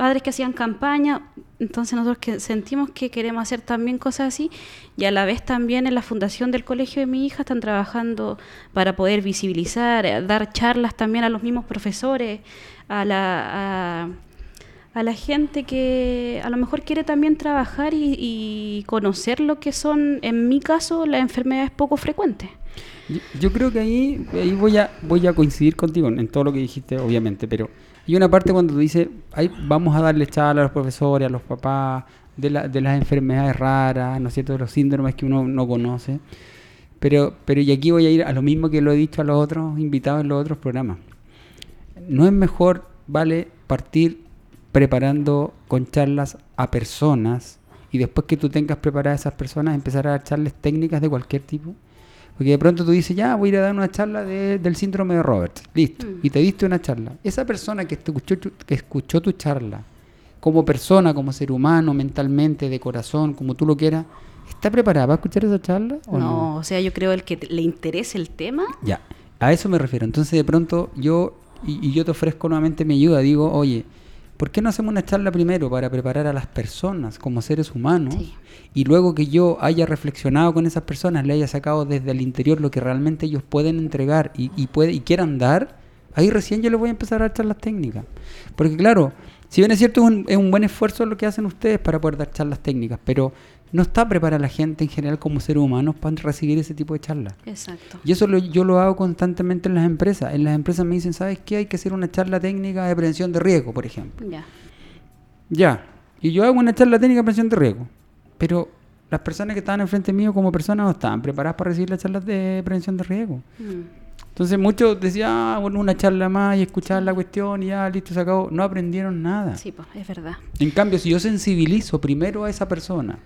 padres que hacían campaña, entonces nosotros que sentimos que queremos hacer también cosas así y a la vez también en la fundación del colegio de mi hija están trabajando para poder visibilizar, eh, dar charlas también a los mismos profesores, a la, a, a la gente que a lo mejor quiere también trabajar y, y conocer lo que son, en mi caso, las enfermedades poco frecuentes. Yo, creo que ahí, ahí voy, a, voy a coincidir contigo en, en todo lo que dijiste, obviamente, pero hay una parte cuando tú dices, ahí vamos a darle charla a los profesores, a los papás, de, la, de las enfermedades raras, ¿no es cierto?, de los síndromes que uno no conoce. Pero, pero y aquí voy a ir a lo mismo que lo he dicho a los otros invitados en los otros programas. No es mejor, vale, partir preparando con charlas a personas y después que tú tengas preparadas esas personas, empezar a dar charlas técnicas de cualquier tipo. Porque de pronto tú dices, ya, voy a ir a dar una charla de- del síndrome de Roberts. Listo. Mm. Y te diste una charla. Esa persona que, te escuchó, tu- que escuchó tu charla, como persona, como ser humano, mentalmente, de corazón, como tú lo quieras, ¿está preparada para escuchar esa charla? O no? No, o sea, yo creo el que te- le interese el tema, Ya, a eso me refiero. Entonces de pronto yo, y, y yo te ofrezco nuevamente mi ayuda, digo, oye, ¿por qué no hacemos una charla primero para preparar a las personas como seres humanos? Sí. Y luego que yo haya reflexionado con esas personas, le haya sacado desde el interior lo que realmente ellos pueden entregar y, y, puede, y quieran dar, ahí recién yo les voy a empezar a dar charlas técnicas. Porque claro, si bien es cierto, es un, es un buen esfuerzo lo que hacen ustedes para poder dar charlas técnicas, pero no está preparada la gente en general como seres humanos para recibir ese tipo de charlas. exacto. Y eso lo- yo lo hago constantemente en las empresas. En las empresas me dicen, ¿sabes qué? Hay que hacer una charla técnica de prevención de riesgo, por ejemplo. Ya. Ya. Y yo hago una charla técnica de prevención de riesgo. Pero las personas que estaban enfrente mío como personas no estaban preparadas para recibir las charlas de prevención de riesgo. Mm. Entonces muchos decían, ah, bueno, una charla más y escuchar la cuestión y ya, listo, se acabó. No aprendieron nada. Sí, pues, es verdad. En cambio, si yo sensibilizo primero a esa persona,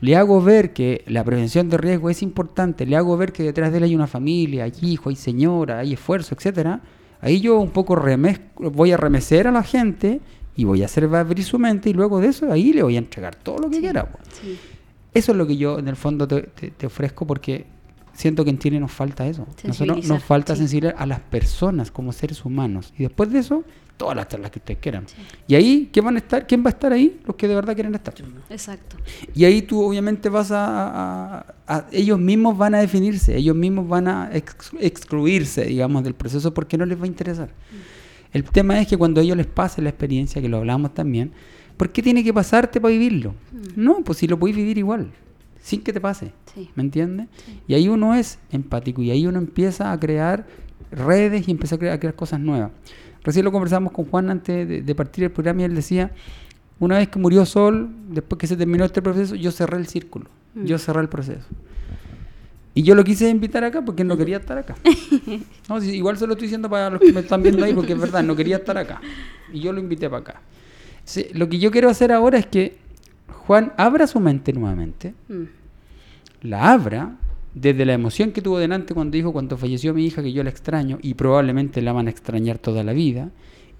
le hago ver que la prevención de riesgo es importante, le hago ver que detrás de él hay una familia, hay hijo, hay señora, hay esfuerzo, etcétera, ahí yo un poco remezco- voy a remecer a la gente y voy a hacer abrir su mente y luego de eso ahí le voy a entregar todo lo que Sí. quiera. pues. Sí. Eso es lo que yo en el fondo te, te- te ofrezco porque siento que en Chile nos falta eso. Nosotros nos falta sensibilizar a las personas como seres humanos. Y después de eso, todas las charlas que ustedes quieran. Y ahí, ¿quién, van a estar? ¿quién va a estar ahí? Los que de verdad quieren estar. Exacto. Y ahí tú obviamente vas a, a- a- Ellos mismos van a definirse, ellos mismos van a ex- excluirse, digamos, del proceso porque no les va a interesar. El tema es que cuando a ellos les pase la experiencia, que lo hablamos también, ¿por qué tiene que pasarte para vivirlo? No, pues si lo podéis vivir igual, sin que te pase. Sí. ¿Me entiendes? Sí. Y ahí uno es empático y ahí uno empieza a crear redes y empieza a crear, a crear cosas nuevas. Recién lo conversamos con Juan antes de, de partir el programa y él decía, una vez que murió Sol, después que se terminó este proceso, yo cerré el círculo, Mm. yo cerré el proceso. Y yo lo quise invitar acá porque no quería estar acá. No, igual se lo estoy diciendo para los que me están viendo ahí porque es verdad, no quería estar acá. Y yo lo invité para acá. Sí, lo que yo quiero hacer ahora es que Juan abra su mente nuevamente Mm. la abra desde la emoción que tuvo delante cuando dijo cuando falleció mi hija que yo la extraño y probablemente la van a extrañar toda la vida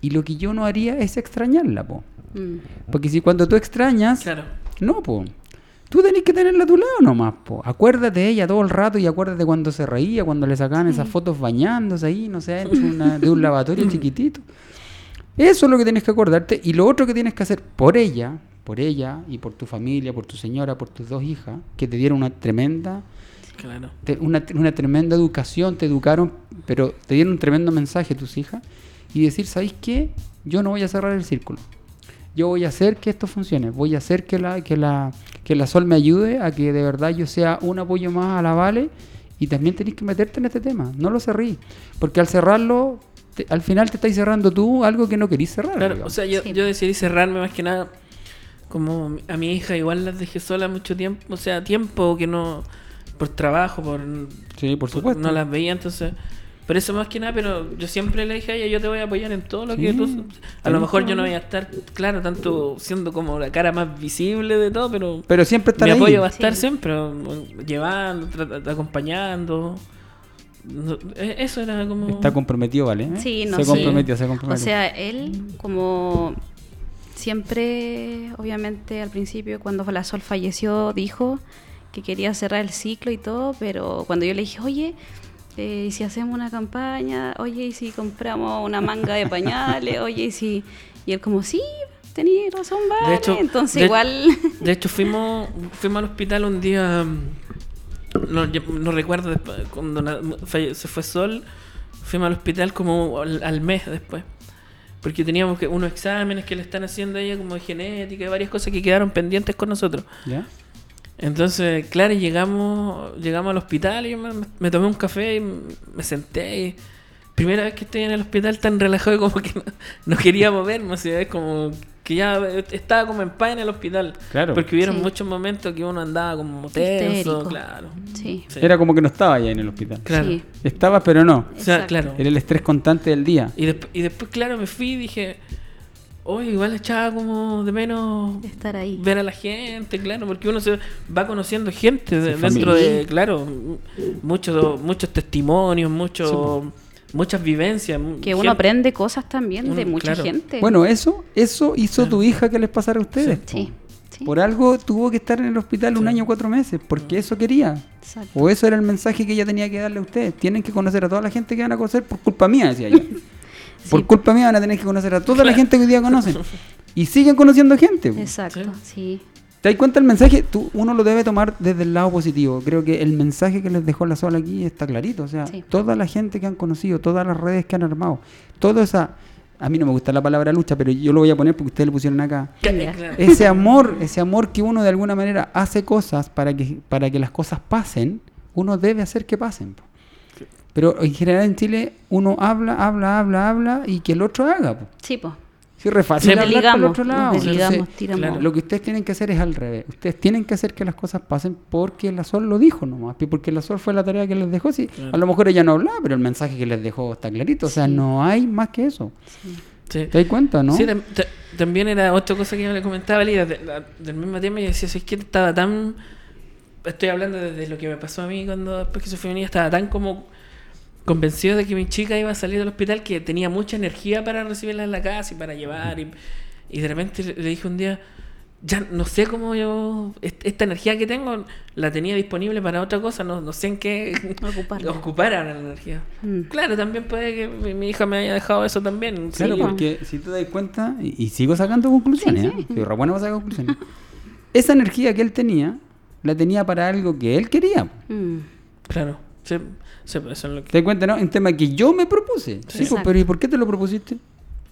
y lo que yo no haría es extrañarla po Mm. porque si cuando tú extrañas Claro. no po tú tenés que tenerla a tu lado nomás po acuérdate de ella todo el rato y acuérdate cuando se reía cuando le sacaban esas fotos bañándose ahí no sé una- de un lavatorio chiquitito eso es lo que tienes que acordarte. Y lo otro que tienes que hacer por ella, por ella y por tu familia, por tu señora, por tus dos hijas, que te dieron una tremenda, Claro. te- una, una tremenda educación, te educaron, pero te dieron un tremendo mensaje tus hijas. Y decir, ¿sabéis qué? Yo no voy a cerrar el círculo. yo voy a hacer que esto funcione, voy a hacer que la, que la, que la Sol me ayude a que de verdad yo sea un apoyo más a la Vale y también tenés que meterte en este tema, no lo cerrí, porque al cerrarlo, te- al final te estáis cerrando tú algo que no querís cerrar. Claro, digamos. o sea, yo, Sí. yo decidí cerrarme más que nada. Como a mi hija igual las dejé sola mucho tiempo, o sea, tiempo que no. Por trabajo, por. sí, por por- supuesto. no las veía, entonces. Por eso más que nada, pero yo siempre le dije a ella, yo te voy a apoyar en todo lo que Sí, tú... A lo mejor yo no voy a estar, claro, tanto siendo como la cara más visible de todo, pero... Pero siempre estar mi ahí. apoyo va a estar Sí. siempre, llevando, acompañando. E- eso era como... Está comprometido, ¿vale? ¿eh? Sí, no se sé. comprometió, se O comprometió. sea, él como siempre, obviamente al principio cuando la Sol falleció dijo que quería cerrar el ciclo y todo, pero cuando yo le dije, oye, eh, ¿y si hacemos una campaña? Oye, ¿y si compramos una manga de pañales? Oye, ¿y si...? Y él como, sí, tenías razón, vale. De hecho, Entonces de- igual... De hecho, fuimos, fuimos al hospital un día. mm, No, recuerdo después, cuando se fue Sol. Fuimos al hospital como al, al mes después. Porque teníamos que, unos exámenes que le están haciendo a ella, como de genética y varias cosas que quedaron pendientes con nosotros. ¿Ya? Entonces, claro, llegamos llegamos al hospital y yo me, me tomé un café y me senté. Y primera vez que estoy en el hospital tan relajado y como que no, no quería moverme. O sea, es como que ya estaba como en paz en el hospital. Claro. Porque hubieron Sí. muchos momentos que uno andaba como tenso, Histérico. claro. Sí, Sí. Era como que no estaba ya en el hospital. Claro. sí. Estaba, pero no. O sea, claro. Era el estrés constante del día. Y, desp- y después, claro, me fui y dije, oye, igual echaba como de menos estar ahí. ver a la gente, claro, porque uno se va conociendo gente Sí, dentro familia. de, claro, muchos muchos testimonios, muchos muchas vivencias. Que uno aprende cosas también de mucha claro. gente. Bueno, eso, eso hizo tu hija que les pasara a ustedes. sí. Por algo tuvo que estar en el hospital un año cuatro meses, porque eso quería. Exacto. O eso era el mensaje que ella tenía que darle a ustedes. Tienen que conocer a toda la gente que van a conocer por culpa mía, decía ella. Por culpa mía van a tener que conocer a toda la gente que hoy día conocen. Y siguen conociendo gente. Exacto, sí. ¿Te das cuenta el mensaje? Tú, uno lo debe tomar desde el lado positivo. Creo que el mensaje que les dejó la sola aquí está clarito. O sea, Sí. toda la gente que han conocido, todas las redes que han armado, toda esa... A mí no me gusta la palabra lucha, pero yo lo voy a poner porque ustedes lo pusieron acá. Claro. Ese amor, ese amor que uno de alguna manera hace cosas para que, para que las cosas pasen, uno debe hacer que pasen. Pero en general en Chile uno habla, habla, habla, habla y que el otro haga. po. Sí, pues. Sí, re fácil hablar por el otro lado. Entonces, tiramos. claro. lo que ustedes tienen que hacer es al revés. Ustedes tienen que hacer que las cosas pasen porque la Sol lo dijo nomás. y Porque la Sol fue la tarea que les dejó. Sí, Claro. A lo mejor ella no hablaba, pero el mensaje que les dejó está clarito. O sea, Sí. no hay más que eso. Sí. ¿Te das cuenta, no? Sí, tam- ta- también era otra cosa que yo le comentaba Lida, de- la- del mismo tema, y decía, si es que estaba tan... Estoy hablando desde lo que me pasó a mí cuando después que se fue mi niña, estaba tan como convencido de que mi chica iba a salir del hospital que tenía mucha energía para recibirla en la casa y para llevar. Y, y de repente le, le dije un día, ya no sé cómo yo, est- esta energía que tengo la tenía disponible para otra cosa, no, no sé en qué Ocuparla. ocupar ahora la energía. Mm. Claro, también puede que mi, mi hija me haya dejado eso también. Claro, sí. porque si te das cuenta, y, y sigo sacando conclusiones, Sí, ¿eh? sí. Soy re bueno sacar conclusiones. Esa energía que él tenía, la tenía para algo que él quería. Mm. Claro, sí, sí, eso es lo que... ¿Te das cuenta, no? En tema que yo me propuse. Sí, pues, pero ¿y por qué te lo propusiste?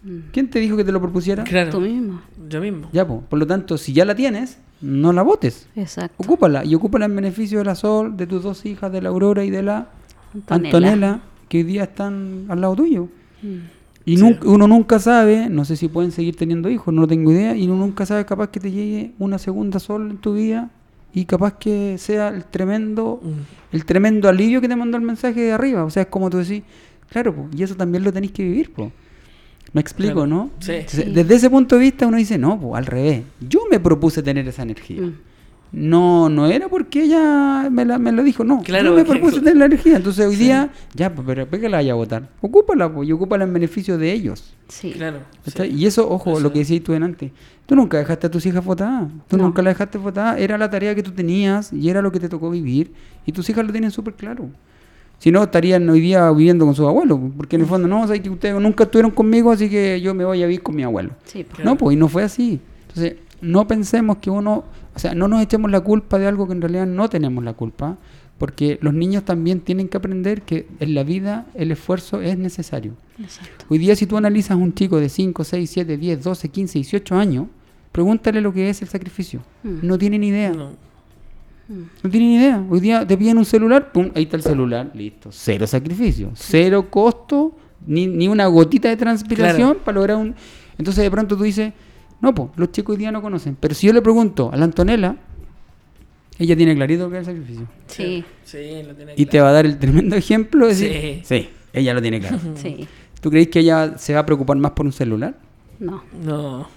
Mm. ¿Quién te dijo que te lo propusiera? Claro, Tú mismo. yo mismo. Ya, pues. Por lo tanto, si ya la tienes, no la votes. Exacto. Ocúpala. Y ocúpala en beneficio de la Sol, de tus dos hijas, de la Aurora y de la Antonella. Antonella, que hoy día están al lado tuyo. Mm. Y Sí. nunca- uno nunca sabe, no sé si pueden seguir teniendo hijos, no tengo idea, y uno nunca sabe capaz que te llegue una segunda sol en tu vida y capaz que sea el tremendo, Mm. El tremendo alivio que te mandó el mensaje de arriba. O sea, es como tú decís, claro, po, y eso también lo tenéis que vivir, po. Me explico, Claro. ¿no? Sí. Entonces, Sí. Desde ese punto de vista uno dice, no, pues al revés. Yo me propuse tener esa energía. Mm. No, no era porque ella me, la, me lo dijo, no. Claro, yo me propuse tener la energía. Entonces hoy Sí. día, ya, pues, pero ¿por qué la vaya a votar? Ocúpala, pues, y ocúpala en beneficio de ellos. Sí. Claro. Y eso, ojo, Eso. lo que decías tú antes. Tú nunca dejaste a tus hijas votadas. Tú No. nunca la dejaste votada. Era la tarea que tú tenías y era lo que te tocó vivir. Y tus hijas lo tienen súper claro. Si no, estarían hoy día viviendo con sus abuelos. Porque en el fondo, no, o sea, que ustedes nunca estuvieron conmigo, así que yo me voy a vivir con mi abuelo. Sí. Claro. No, pues, y no fue así. Entonces, no pensemos que uno, o sea, no nos echemos la culpa de algo que en realidad no tenemos la culpa, Porque los niños también tienen que aprender que en la vida el esfuerzo es necesario. Exacto. Hoy día si tú analizas a un chico de 5, 6, 7, 10, 12, 15, 18 años, pregúntale lo que es el sacrificio. Mm. No tiene ni idea. No. No tienen idea. Hoy día te piden un celular, pum, ahí está el celular, listo. Cero sacrificio, cero costo, ni, ni una gotita de transpiración Claro. para lograr un... Entonces de pronto tú dices, no, pues los chicos hoy día no conocen. Pero si yo le pregunto a la Antonella, ella tiene clarito lo que es el sacrificio. Sí, Sí, lo tiene Y te claro. va a dar el tremendo ejemplo de decir, sí, ella lo tiene claro. sí. ¿Tú crees que ella se va a preocupar más por un celular? No. No.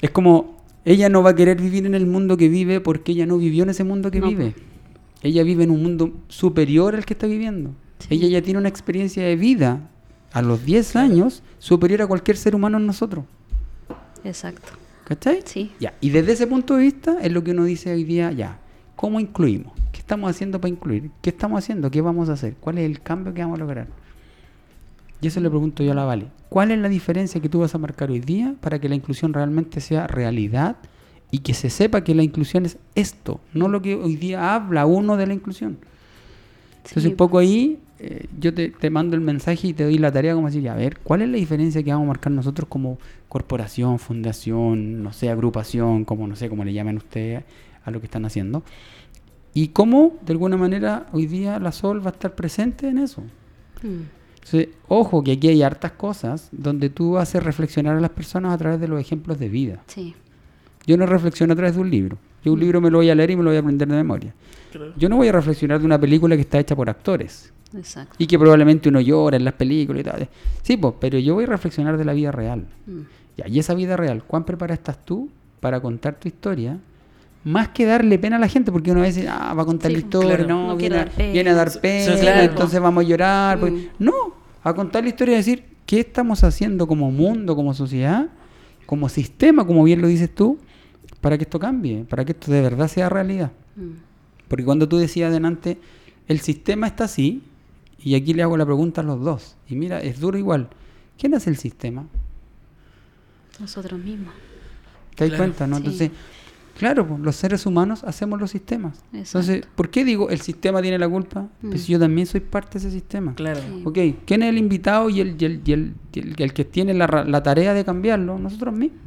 Es como, ella no va a querer vivir en el mundo que vive porque ella no vivió en ese mundo que No, vive. Ella vive en un mundo superior al que está viviendo. Sí. Ella ya tiene una experiencia de vida a los 10 años superior a cualquier ser humano en nosotros. Exacto. ¿Cachai? Sí. Ya. Y desde ese punto de vista es lo que uno dice hoy día, ya, ¿cómo incluimos? ¿Qué estamos haciendo para incluir? ¿Qué estamos haciendo? ¿Qué vamos a hacer? ¿Cuál es el cambio que vamos a lograr? Y eso le pregunto yo a la Vale. ¿Cuál es la diferencia que tú vas a marcar hoy día para que la inclusión realmente sea realidad y que se sepa que la inclusión es esto, no lo que hoy día habla uno de la inclusión? Entonces Sí. un poco ahí eh, yo te, te mando el mensaje y te doy la tarea como decir, a ver, ¿cuál es la diferencia que vamos a marcar nosotros como corporación, fundación, no sé, agrupación, como no sé cómo le llamen ustedes a lo que están haciendo? Y cómo, de alguna manera, hoy día la Sol va a estar presente en eso. Mm. Entonces, ojo que aquí hay hartas cosas donde tú haces reflexionar a las personas a través de los ejemplos de vida. Sí. Yo no reflexiono a través de un libro. Yo un libro me lo voy a leer y me lo voy a aprender de memoria. Claro. Yo no voy a reflexionar de una película que está hecha por actores Exacto. y que probablemente uno llora en las películas y tal. Sí, pues, pero yo voy a reflexionar de la vida real. Mm. Ya, y esa vida real, ¿cuán preparada estás tú para contar tu historia? Más que darle pena a la gente, porque uno a veces ah, va a contar Sí, la historia, claro. no, No viene, a, dar pena. viene a dar Sí, pena, claro. entonces vamos a llorar. pues, Mm. No, a contar la historia y decir, ¿qué estamos haciendo como mundo, como sociedad, como sistema, como bien lo dices tú, para que esto cambie, para que esto de verdad sea realidad? Mm. Porque cuando tú decías adelante, el sistema está así, y aquí le hago la pregunta a los dos, y mira, es duro igual, ¿quién hace el sistema? Nosotros mismos. ¿Te das Claro. cuenta? ¿no? Sí. Entonces, claro, pues, los seres humanos hacemos los sistemas. Entonces. ¿por qué digo el sistema tiene la culpa? Pues Mm. si yo también soy parte de ese sistema. Claro. Sí. Ok, ¿quién es el invitado y el, y el, y el, y el- y el que tiene la, ra- la tarea de cambiarlo? Nosotros mismos.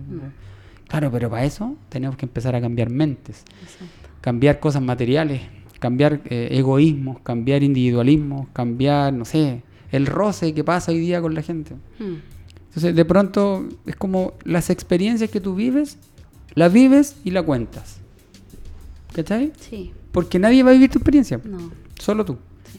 Claro, pero para eso tenemos que empezar a cambiar mentes, Exacto. Cambiar cosas materiales, cambiar eh, egoísmos, cambiar individualismos, cambiar, no sé, el roce que pasa hoy día con la gente. Mm. Entonces, de pronto, es como las experiencias que tú vives, las vives y la cuentas. ¿Cachai? Sí. Porque nadie va a vivir tu experiencia, No. solo tú.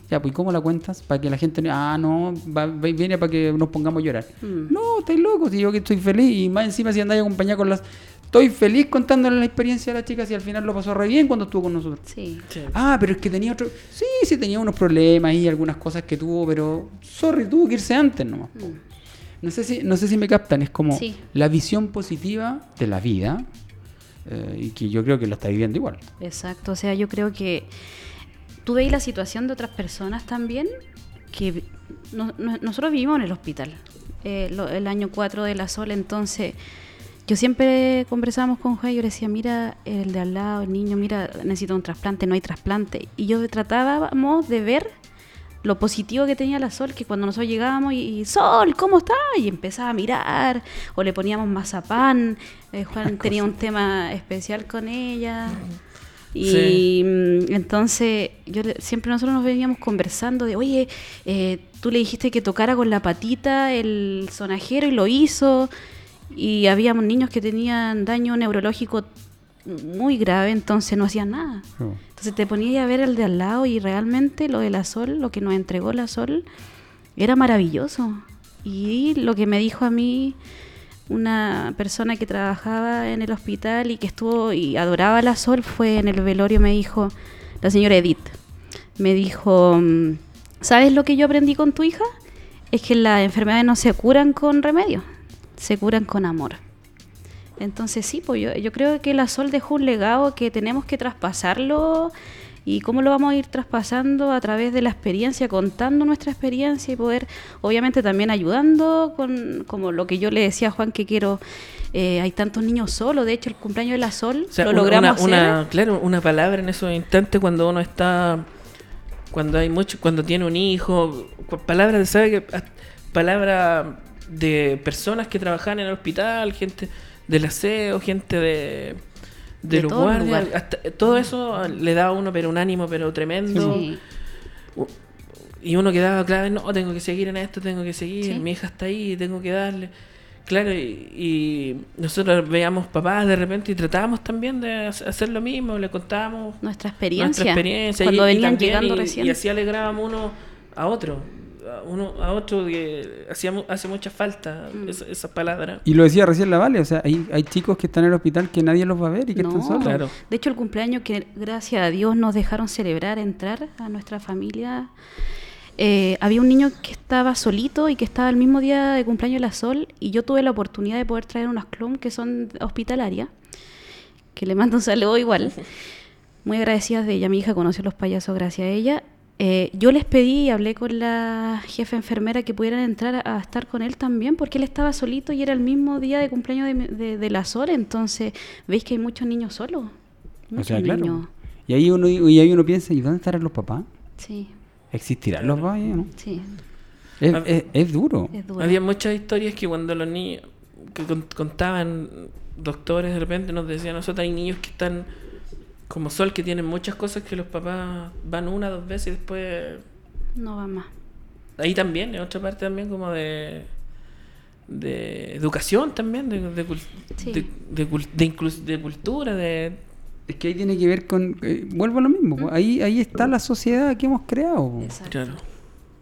Ya, pues, ¿y cómo la cuentas? Para que la gente no, ah, no, va- viene para que nos pongamos a llorar. Mm. No, estáis locos, si yo que estoy feliz y más encima si andáis acompañado con las... Estoy feliz contándole la experiencia a la chica si al final lo pasó re bien cuando estuvo con nosotros. Sí. Sí. Ah, pero es que tenía otro... Sí, sí tenía unos problemas y algunas cosas que tuvo, pero... Sorry, tuvo que irse antes nomás. Mm. No sé si, no sé si me captan, es como Sí. la visión positiva de la vida eh, y que yo creo que lo está viviendo igual. Exacto, o sea, yo creo que tú veis la situación de otras personas también, que vi- no- no- nosotros vivimos en el hospital, eh, lo- el año 4 de la Sol, entonces yo siempre conversábamos con Juan y yo le decía, mira, el de al lado, el niño, mira, necesita un trasplante, no hay trasplante, y yo tratábamos de ver lo positivo que tenía la Sol, que cuando nosotros llegábamos y, y, Sol, ¿cómo está? Y empezaba a mirar, o le poníamos mazapán, eh, Juan tenía un tema especial con ella. Y Sí. mm, entonces yo siempre nosotros nos veníamos conversando de, oye, eh, tú le dijiste que tocara con la patita el sonajero y lo hizo. Y habíamos niños que tenían daño neurológico muy grave, entonces no hacían nada. Entonces te ponías a ver el de al lado y realmente lo de la Sol, lo que nos entregó la Sol, era maravilloso. Y lo que me dijo a mí una persona que trabajaba en el hospital y que estuvo y adoraba a la Sol fue en el velorio, me dijo, la señora Edith, me dijo, mm, ¿sabes lo que yo aprendí con tu hija? Es que las enfermedades no se curan con remedio, se curan con amor. Entonces sí, pues yo, yo creo que la Sol dejó un legado que tenemos que traspasarlo y cómo lo vamos a ir traspasando a través de la experiencia, contando nuestra experiencia y poder, obviamente también ayudando con como lo que yo le decía a Juan que quiero, eh, hay tantos niños solos, de hecho el cumpleaños de la Sol O sea, lo logramos una, hacer. una- claro, una palabra en esos instantes cuando uno está cuando hay mucho, cuando tiene un hijo, palabras sabe que palabras de personas que trabajan en el hospital, gente del aseo, gente de de, De los todo guardias, hasta- todo eso le da a uno pero un ánimo pero tremendo. Sí. Y uno quedaba claro, no, tengo que seguir en esto, tengo que seguir, Sí. mi hija está ahí, tengo que darle. Claro, y, y nosotros veíamos papás de repente y tratábamos también de hac- hacer lo mismo, le contábamos Nuestra experiencia. nuestra experiencia Cuando y- y venían también, llegando y- recién. Y así alegrábamos uno a otro, a uno a otro que hacía, hace mucha falta Mm. esa, esa palabra. Y lo decía recién la Vale, o sea, hay, hay chicos que están en el hospital que nadie los va a ver y que No. están solos. Claro. De hecho, el cumpleaños que gracias a Dios nos dejaron celebrar, entrar a nuestra familia, eh, había un niño que estaba solito y que estaba el mismo día de cumpleaños de la Sol y yo tuve la oportunidad de poder traer unas clon que son hospitalarias, que le mando un saludo igual. Muy agradecidas de ella, mi hija conoció a los payasos gracias a ella. Eh, yo les pedí y hablé con la jefa enfermera que pudieran entrar a, a estar con él también, porque él estaba solito y era el mismo día de cumpleaños de, mi- de- de la Sol, entonces veis que hay muchos niños solos. O Muchos sea, claro. niños. Y ahí uno, y ahí uno piensa, ¿y dónde estarán los papás? Sí, ¿Existirán los papás? no? sí, Es, Ah. es- es duro. es duro. Había muchas historias que cuando los niños que con- contaban doctores de repente nos decían nosotros hay niños que están como Sol que tienen muchas cosas que los papás van una dos veces y después No va más. ahí también en otra parte también como de de educación también de de, Sí. de, de de cultura de Es que ahí tiene que ver con... eh, vuelvo a lo mismo. pues, Ahí, ahí está la sociedad que hemos creado. Exacto. claro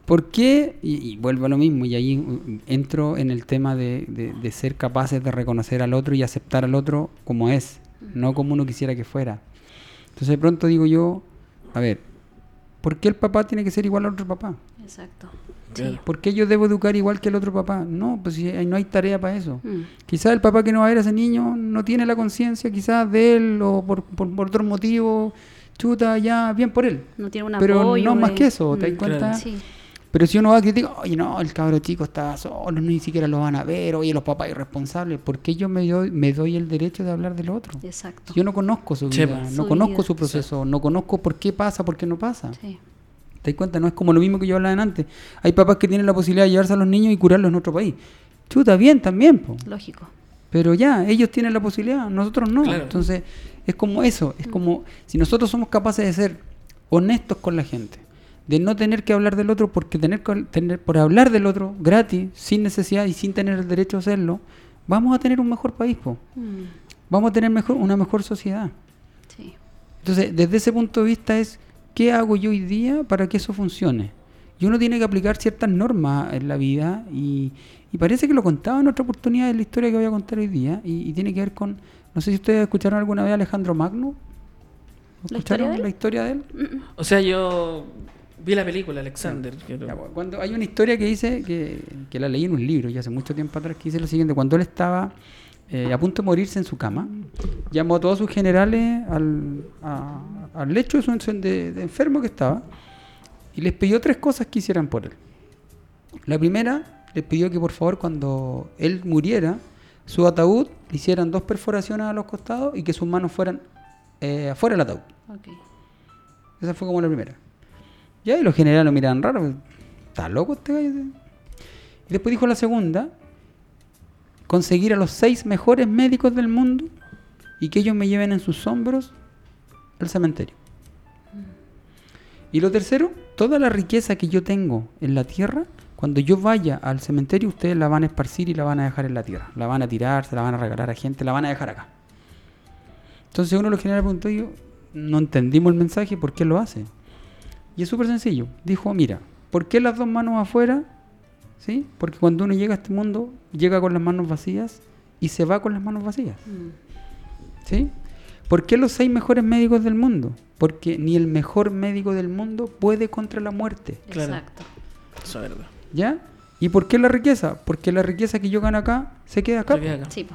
¿Por qué? Y, y vuelvo a lo mismo, y ahí uh, entro en el tema de, de- de ser capaces de reconocer al otro y aceptar al otro como es, no como uno quisiera que fuera. Entonces de pronto digo yo, a ver, ¿por qué el papá tiene que ser igual al otro papá? Exacto. Sí. ¿Por qué yo debo educar igual que el otro papá? No, pues no hay tarea para eso. Mm. Quizás el papá que no va a ver a ese niño no tiene la conciencia quizás de él o por, por, por otro motivo, chuta, ya, bien por él. No tiene un Pero apoyo. no más que eso, ¿te das Mm. cuenta? Claro. Sí. Pero si uno va a criticar, oye, no, el cabro chico está solo, ni siquiera lo van a ver, oye, los papás irresponsables, ¿por qué yo me doy, me doy el derecho de hablar del otro? Exacto. Yo no conozco su vida, pues. no Su conozco vida, su proceso, no conozco por qué pasa, por qué no pasa. Sí. ¿Te das cuenta? No es como lo mismo que yo hablaba antes. Hay papás que tienen la posibilidad de llevarse a los niños y curarlos en otro país. Chuta, bien también, po. Lógico. Pero ya, ellos tienen la posibilidad, nosotros no. Claro. Entonces, es como eso, es como si nosotros somos capaces de ser honestos con la gente, de no tener que hablar del otro porque tener, que- tener por hablar del otro gratis, sin necesidad y sin tener el derecho a hacerlo, vamos a tener un mejor país, po. Mm. Vamos a tener mejor una mejor sociedad. Sí. Entonces, desde ese punto de vista es ¿qué hago yo hoy día para que eso funcione? Y uno tiene que aplicar ciertas normas en la vida y, y parece que lo contaba en otra oportunidad de la historia que voy a contar hoy día y, y tiene que ver con, no sé si ustedes escucharon alguna vez a Alejandro Magno. ¿La historia ¿Escucharon de él? la historia de él? Mm, mm. o sea yo vi la película Alexander lo- pues, Cuando hay una historia que dice, que, que la leí en un libro ya hace mucho tiempo atrás, que dice lo siguiente, cuando él estaba eh, a punto de morirse en su cama, llamó a todos sus generales al, a- al lecho de, su, de- de enfermo que estaba y les pidió tres cosas que hicieran por él. La primera, les pidió que por favor cuando él muriera, su ataúd le hicieran dos perforaciones a los costados y que sus manos fueran eh, afuera del ataúd. Esa fue como la primera. Y los generales lo miraban raro. pues, ¿Está loco este gallo? Y después dijo la segunda, conseguir a los seis mejores médicos del mundo y que ellos me lleven en sus hombros al cementerio. Y lo tercero, toda la riqueza que yo tengo en la tierra, cuando yo vaya al cementerio, ustedes la van a esparcir y la van a dejar en la tierra. La van a tirar, se la van a regalar a gente, la van a dejar acá. Entonces uno de los generales preguntó, yo, no entendimos el mensaje, ¿por qué lo hace? Y es súper sencillo. Dijo, mira, ¿por qué las dos manos afuera? ¿Sí? Porque cuando uno llega a este mundo, llega con las manos vacías y se va con las manos vacías. Mm. ¿Sí? ¿Por qué los seis mejores médicos del mundo? Porque ni el mejor médico del mundo puede contra la muerte. Claro. Exacto. eso es verdad ¿Ya? ¿Y por qué la riqueza? Porque la riqueza que yo gano acá se queda acá. Se queda acá. Sí, po.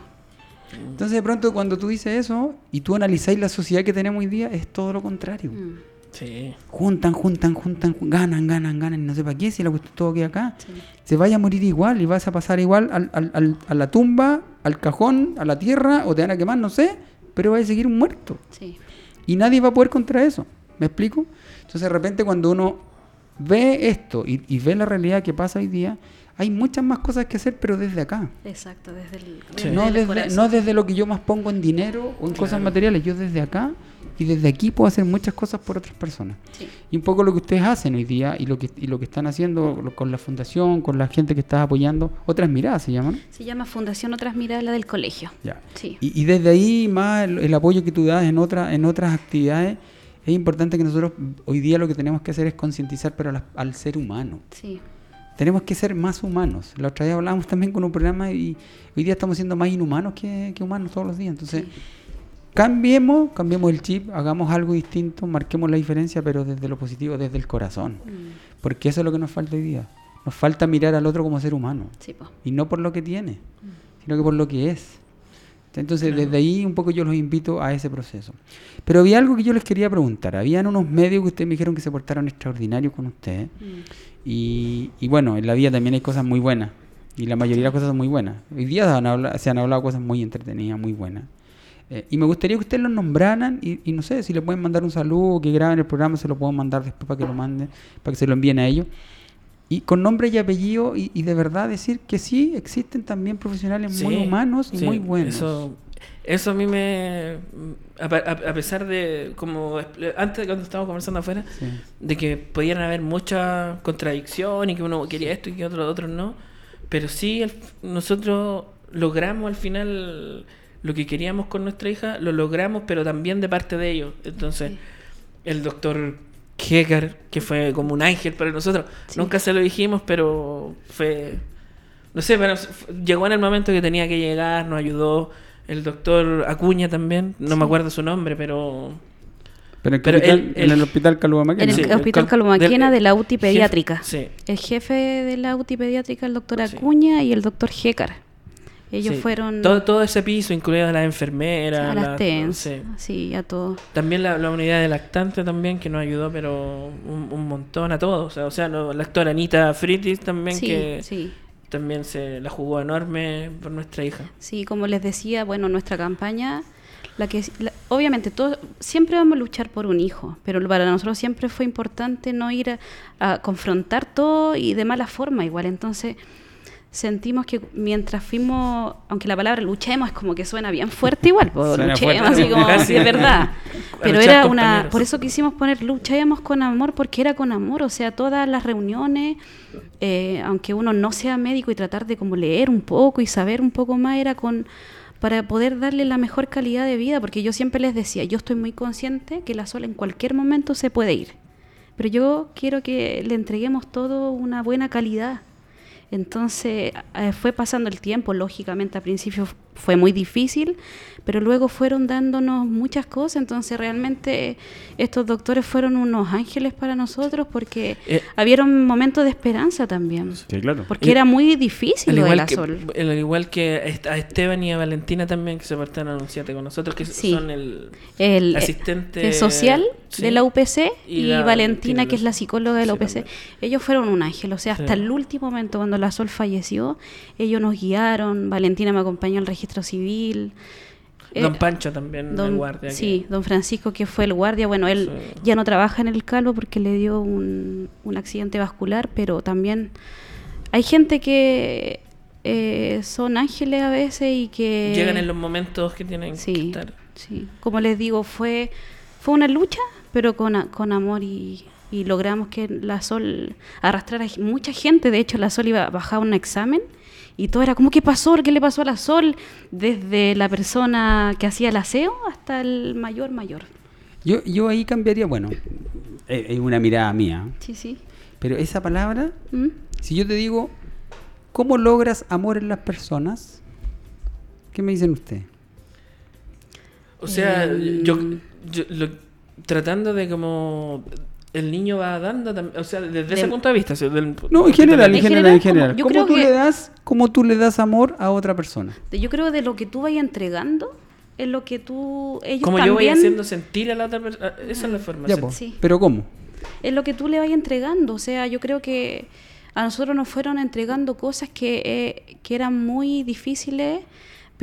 Entonces de pronto cuando tú dices eso y tú analizáis la sociedad que tenemos hoy día, es todo lo contrario. Mm. Sí Juntan, juntan, juntan, jun- ganan, ganan, ganan, y no sé para qué, si la cuestión todo queda acá. Sí. Se vaya a morir igual y vas a pasar igual al- al- al- a la tumba, al cajón, a la tierra, o te van a quemar, no sé, pero vas a seguir muerto. Sí. Y nadie va a poder contra eso. ¿Me explico? Entonces de repente cuando uno ve esto y, y ve la realidad que pasa hoy día, hay muchas más cosas que hacer, pero desde acá. Exacto, desde el, Sí. No desde, no desde lo que yo más pongo en dinero o en cosas materiales, yo desde acá y desde aquí puedo hacer muchas cosas por otras personas. Sí. Y un poco lo que ustedes hacen hoy día y lo que, y lo que están haciendo con la fundación, con la gente que está apoyando, otras miradas se llaman. Se llama Fundación Otras Miradas, la del colegio. Ya. Sí. Y, y desde ahí, más el, el apoyo que tú das en, otra, en otras actividades, es importante que nosotros hoy día lo que tenemos que hacer es concientizar pero la- al ser humano. Sí. Tenemos que ser más humanos. La otra vez hablábamos también con un programa y hoy día estamos siendo más inhumanos que, que humanos todos los días. Entonces, cambiemos, cambiemos el chip, hagamos algo distinto, marquemos la diferencia, pero desde lo positivo, desde el corazón. Mm, Porque eso es lo que nos falta hoy día. Nos falta mirar al otro como ser humano. Sí. Y no por lo que tiene, sino que por lo que es. Entonces, desde ahí un poco yo los invito a ese proceso. Pero había algo que yo les quería preguntar. Habían unos medios que ustedes me dijeron que se portaron extraordinarios con ustedes. Mm. Y, y bueno, en la vida también hay cosas muy buenas. Y la mayoría de las cosas son muy buenas. Hoy día se han hablado, se han hablado cosas muy entretenidas, muy buenas. Eh, y me gustaría que ustedes los nombraran y, y no sé si le pueden mandar un saludo, que graben el programa, se lo puedo mandar después para que lo manden, para que se lo envíen a ellos. Y con nombre y apellido y, y de verdad decir que sí, existen también profesionales muy Sí, humanos y sí, muy buenos. Eso, eso a mí me. A, a- a pesar de. Como antes, cuando estábamos conversando afuera, Sí. de que podían haber mucha contradicción y que uno quería esto y que otro, otros no. Pero sí, al- nosotros logramos al final lo que queríamos con nuestra hija, lo logramos, pero también de parte de ellos. Entonces, Sí. el doctor Hegar, que fue como un ángel para nosotros, Sí. nunca se lo dijimos, pero fue. No sé, pero llegó en el momento que tenía que llegar, nos ayudó. El doctor Acuña también, no Sí. me acuerdo su nombre, pero. Pero, en, Pero capital- él- en él- el hospital Calvo En el Sí, Hospital el- de la UTI jefe- Pediátrica. sí. El jefe de la UTI Pediátrica, el doctor Sí. Acuña y el doctor Jecar. Ellos Sí. fueron Todo, todo ese piso, incluidas las enfermeras. a la- las TENS. sí. Sí, a todos. También la, la unidad de lactante también, que nos ayudó, pero un, un montón a todos. O sea, o sea no, la actora Anita Fritis también, Sí, que sí. también se la jugó enorme por nuestra hija. Sí, como les decía, bueno, nuestra campaña, la que la- obviamente todos siempre vamos a luchar por un hijo, pero para nosotros siempre fue importante no ir a, a confrontar todo y de mala forma igual. Entonces sentimos que mientras fuimos, aunque la palabra luchemos es como que suena bien fuerte igual, pues, luchemos fuerte. así como Casi. sí, es verdad. Pero era una, compañeros. por eso quisimos poner luchemos con amor porque era con amor, o sea, todas las reuniones, eh, aunque uno no sea médico y tratar de como leer un poco y saber un poco más era con para poder darle la mejor calidad de vida, porque yo siempre les decía, yo estoy muy consciente que la sola en cualquier momento se puede ir, pero yo quiero que le entreguemos todo una buena calidad. Entonces eh, fue pasando el tiempo, lógicamente al principio f- fue muy difícil, pero luego fueron dándonos muchas cosas, entonces realmente estos doctores fueron unos ángeles para nosotros porque Eh, habieron momentos de esperanza también, Sí, claro. porque era muy difícil lo de la que, sol. al igual que a Est- a Esteban y a Valentina también, que se portaron anunciate con nosotros, que Sí. son el El eh, asistente social sí, de la UPC y y, la Valentina, que es la psicóloga de la UPC. también. Ellos fueron un ángel, o sea, hasta el último momento cuando la Sol falleció, ellos nos guiaron, Valentina me acompañó al registro civil. Eh, Don Pancho también, el don- guardia. que- Sí, don Francisco, que fue el guardia. Bueno, él Sí. ya no trabaja en el calvo porque le dio un, un accidente vascular, pero también hay gente que eh, son ángeles a veces y que... Llegan en los momentos que tienen que Sí, estar. sí. Como les digo, fue, fue una lucha, pero con, a- con amor y, y logramos que la Sol arrastrara mucha gente. De hecho, la Sol iba a bajar un examen y todo era como, ¿qué pasó? ¿Qué le pasó a la Sol? Desde la persona que hacía el aseo hasta el mayor mayor. Yo, yo ahí cambiaría, bueno, es una mirada mía, Sí, sí. pero esa palabra, ¿Mm? si yo te digo, ¿cómo logras amor en las personas? ¿Qué me dicen ustedes? O sea, Em, yo, yo lo- tratando de como el niño va dando, tam- o sea, desde ese punto de vista. o sea, del- No, en general, en En general, general, en general. ¿Cómo creo tú que- le das, cómo tú le das amor a otra persona? Yo creo de lo que tú vayas entregando es lo que tú... Ellos Como también, yo voy haciendo sentir a la otra persona. Esa es la forma. Ya, sen- po. sí. pero ¿cómo? es lo que tú le vayas entregando. O sea, yo creo que a nosotros nos fueron entregando cosas que, eh, que eran muy difíciles,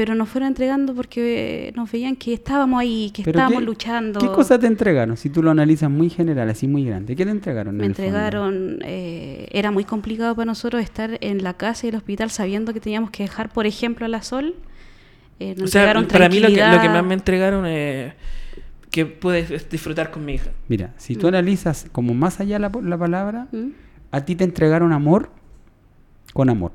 pero nos fueron entregando porque eh, nos veían que estábamos ahí, que estábamos qué- luchando. ¿Qué cosas te entregaron? Si tú lo analizas muy general, así muy grande. ¿Qué te entregaron? Me en fondo? entregaron, eh, era muy complicado para nosotros estar en la casa y el hospital sabiendo que teníamos que dejar, por ejemplo, a la Sol. Eh, nos O sea, para mí lo que, lo que tranquilidad. más me entregaron es que puedes disfrutar con mi hija. Mira, si tú analizas como más allá la, la palabra, ¿Mm? a ti te entregaron amor con amor.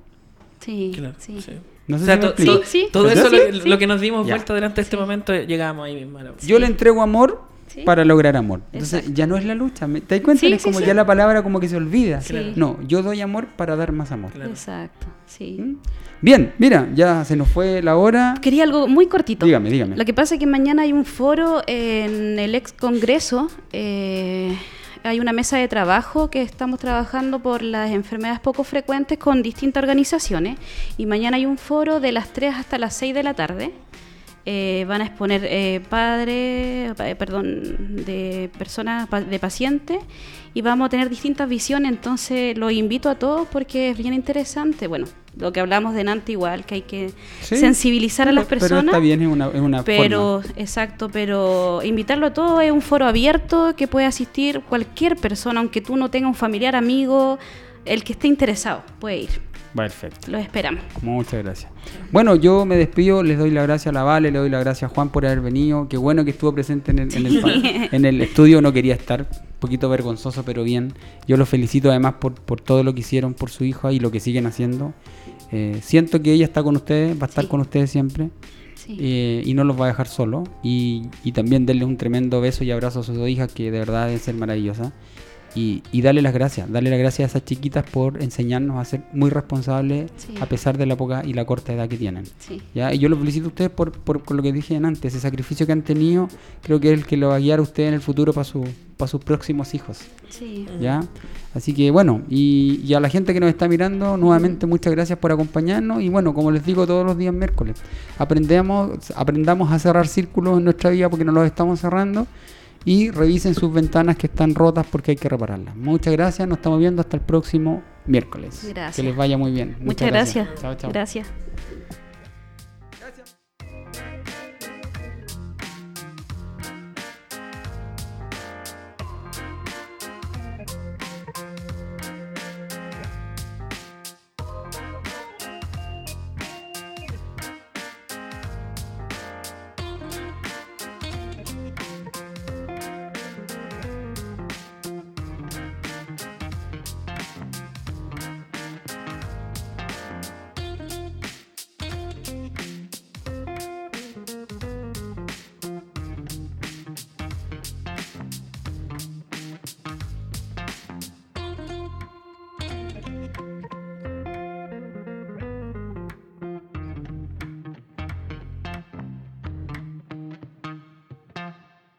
Sí, Claro, sí. sí. No sé O sea, si me explico. Sí, sí. todo eso lo, Sí, lo sí. que nos dimos Ya. vuelta durante este momento, llegamos ahí mismo. a la- Yo le entrego amor Sí. para lograr amor. Entonces Exacto. ya no es la lucha. ¿me- ¿Te das cuenta? Sí, es como sí. ya la palabra como que se olvida. Sí. No, yo doy amor para dar más amor. Claro. Exacto, sí. ¿Mm? Bien, mira, ya se nos fue la hora. Quería algo muy cortito. Dígame, dígame. Lo que pasa es que mañana hay un foro en el ex Congreso. eh, hay una mesa de trabajo que estamos trabajando por las enfermedades poco frecuentes con distintas organizaciones. Y mañana hay un foro de las 3 hasta las 6 de la tarde. Eh, van a exponer eh, padres, pa- eh, perdón, de personas, de pacientes, y vamos a tener distintas visiones. Entonces, los invito a todos porque es bien interesante. Bueno, lo que hablamos de Nante igual, que hay que Sí, sensibilizar a las pero- personas. Pero está bien, es una, es una Pero, forma. exacto, pero invitarlo a todo es un foro abierto que puede asistir cualquier persona, aunque tú no tengas un familiar, amigo, el que esté interesado puede ir. Perfecto. Los esperamos. Muchas gracias. Bueno, yo me despido, les doy la gracia a la Vale, le doy la gracia a Juan por haber venido. Qué bueno que estuvo presente en el, en el, pa- en el estudio, no quería estar, poquito vergonzoso, pero bien. Yo los felicito además por, por todo lo que hicieron por su hija y lo que siguen haciendo. Eh, siento que ella está con ustedes, va a estar Sí. con ustedes siempre Sí. eh, y no los va a dejar solo. Y, y también darle un tremendo beso y abrazo a sus dos hijas, que de verdad deben ser maravillosas. Y, y darle las gracias, darle las gracias a esas chiquitas por enseñarnos a ser muy responsables Sí. a pesar de la poca y la corta edad que tienen. Sí. ¿ya? Y yo los felicito a ustedes por, por, por lo que dije antes, ese sacrificio que han tenido, creo que es el que lo va a guiar a ustedes en el futuro para su, para sus próximos hijos. Sí. ¿ya? Así que bueno, y, y a la gente que nos está mirando, nuevamente muchas gracias por acompañarnos y bueno, como les digo todos los días miércoles, aprendemos, aprendamos a cerrar círculos en nuestra vida porque no los estamos cerrando y revisen sus ventanas que están rotas porque hay que repararlas. Muchas gracias, nos estamos viendo hasta el próximo miércoles. Gracias. Que les vaya muy bien. Muchas gracias. Chao, chao. Gracias.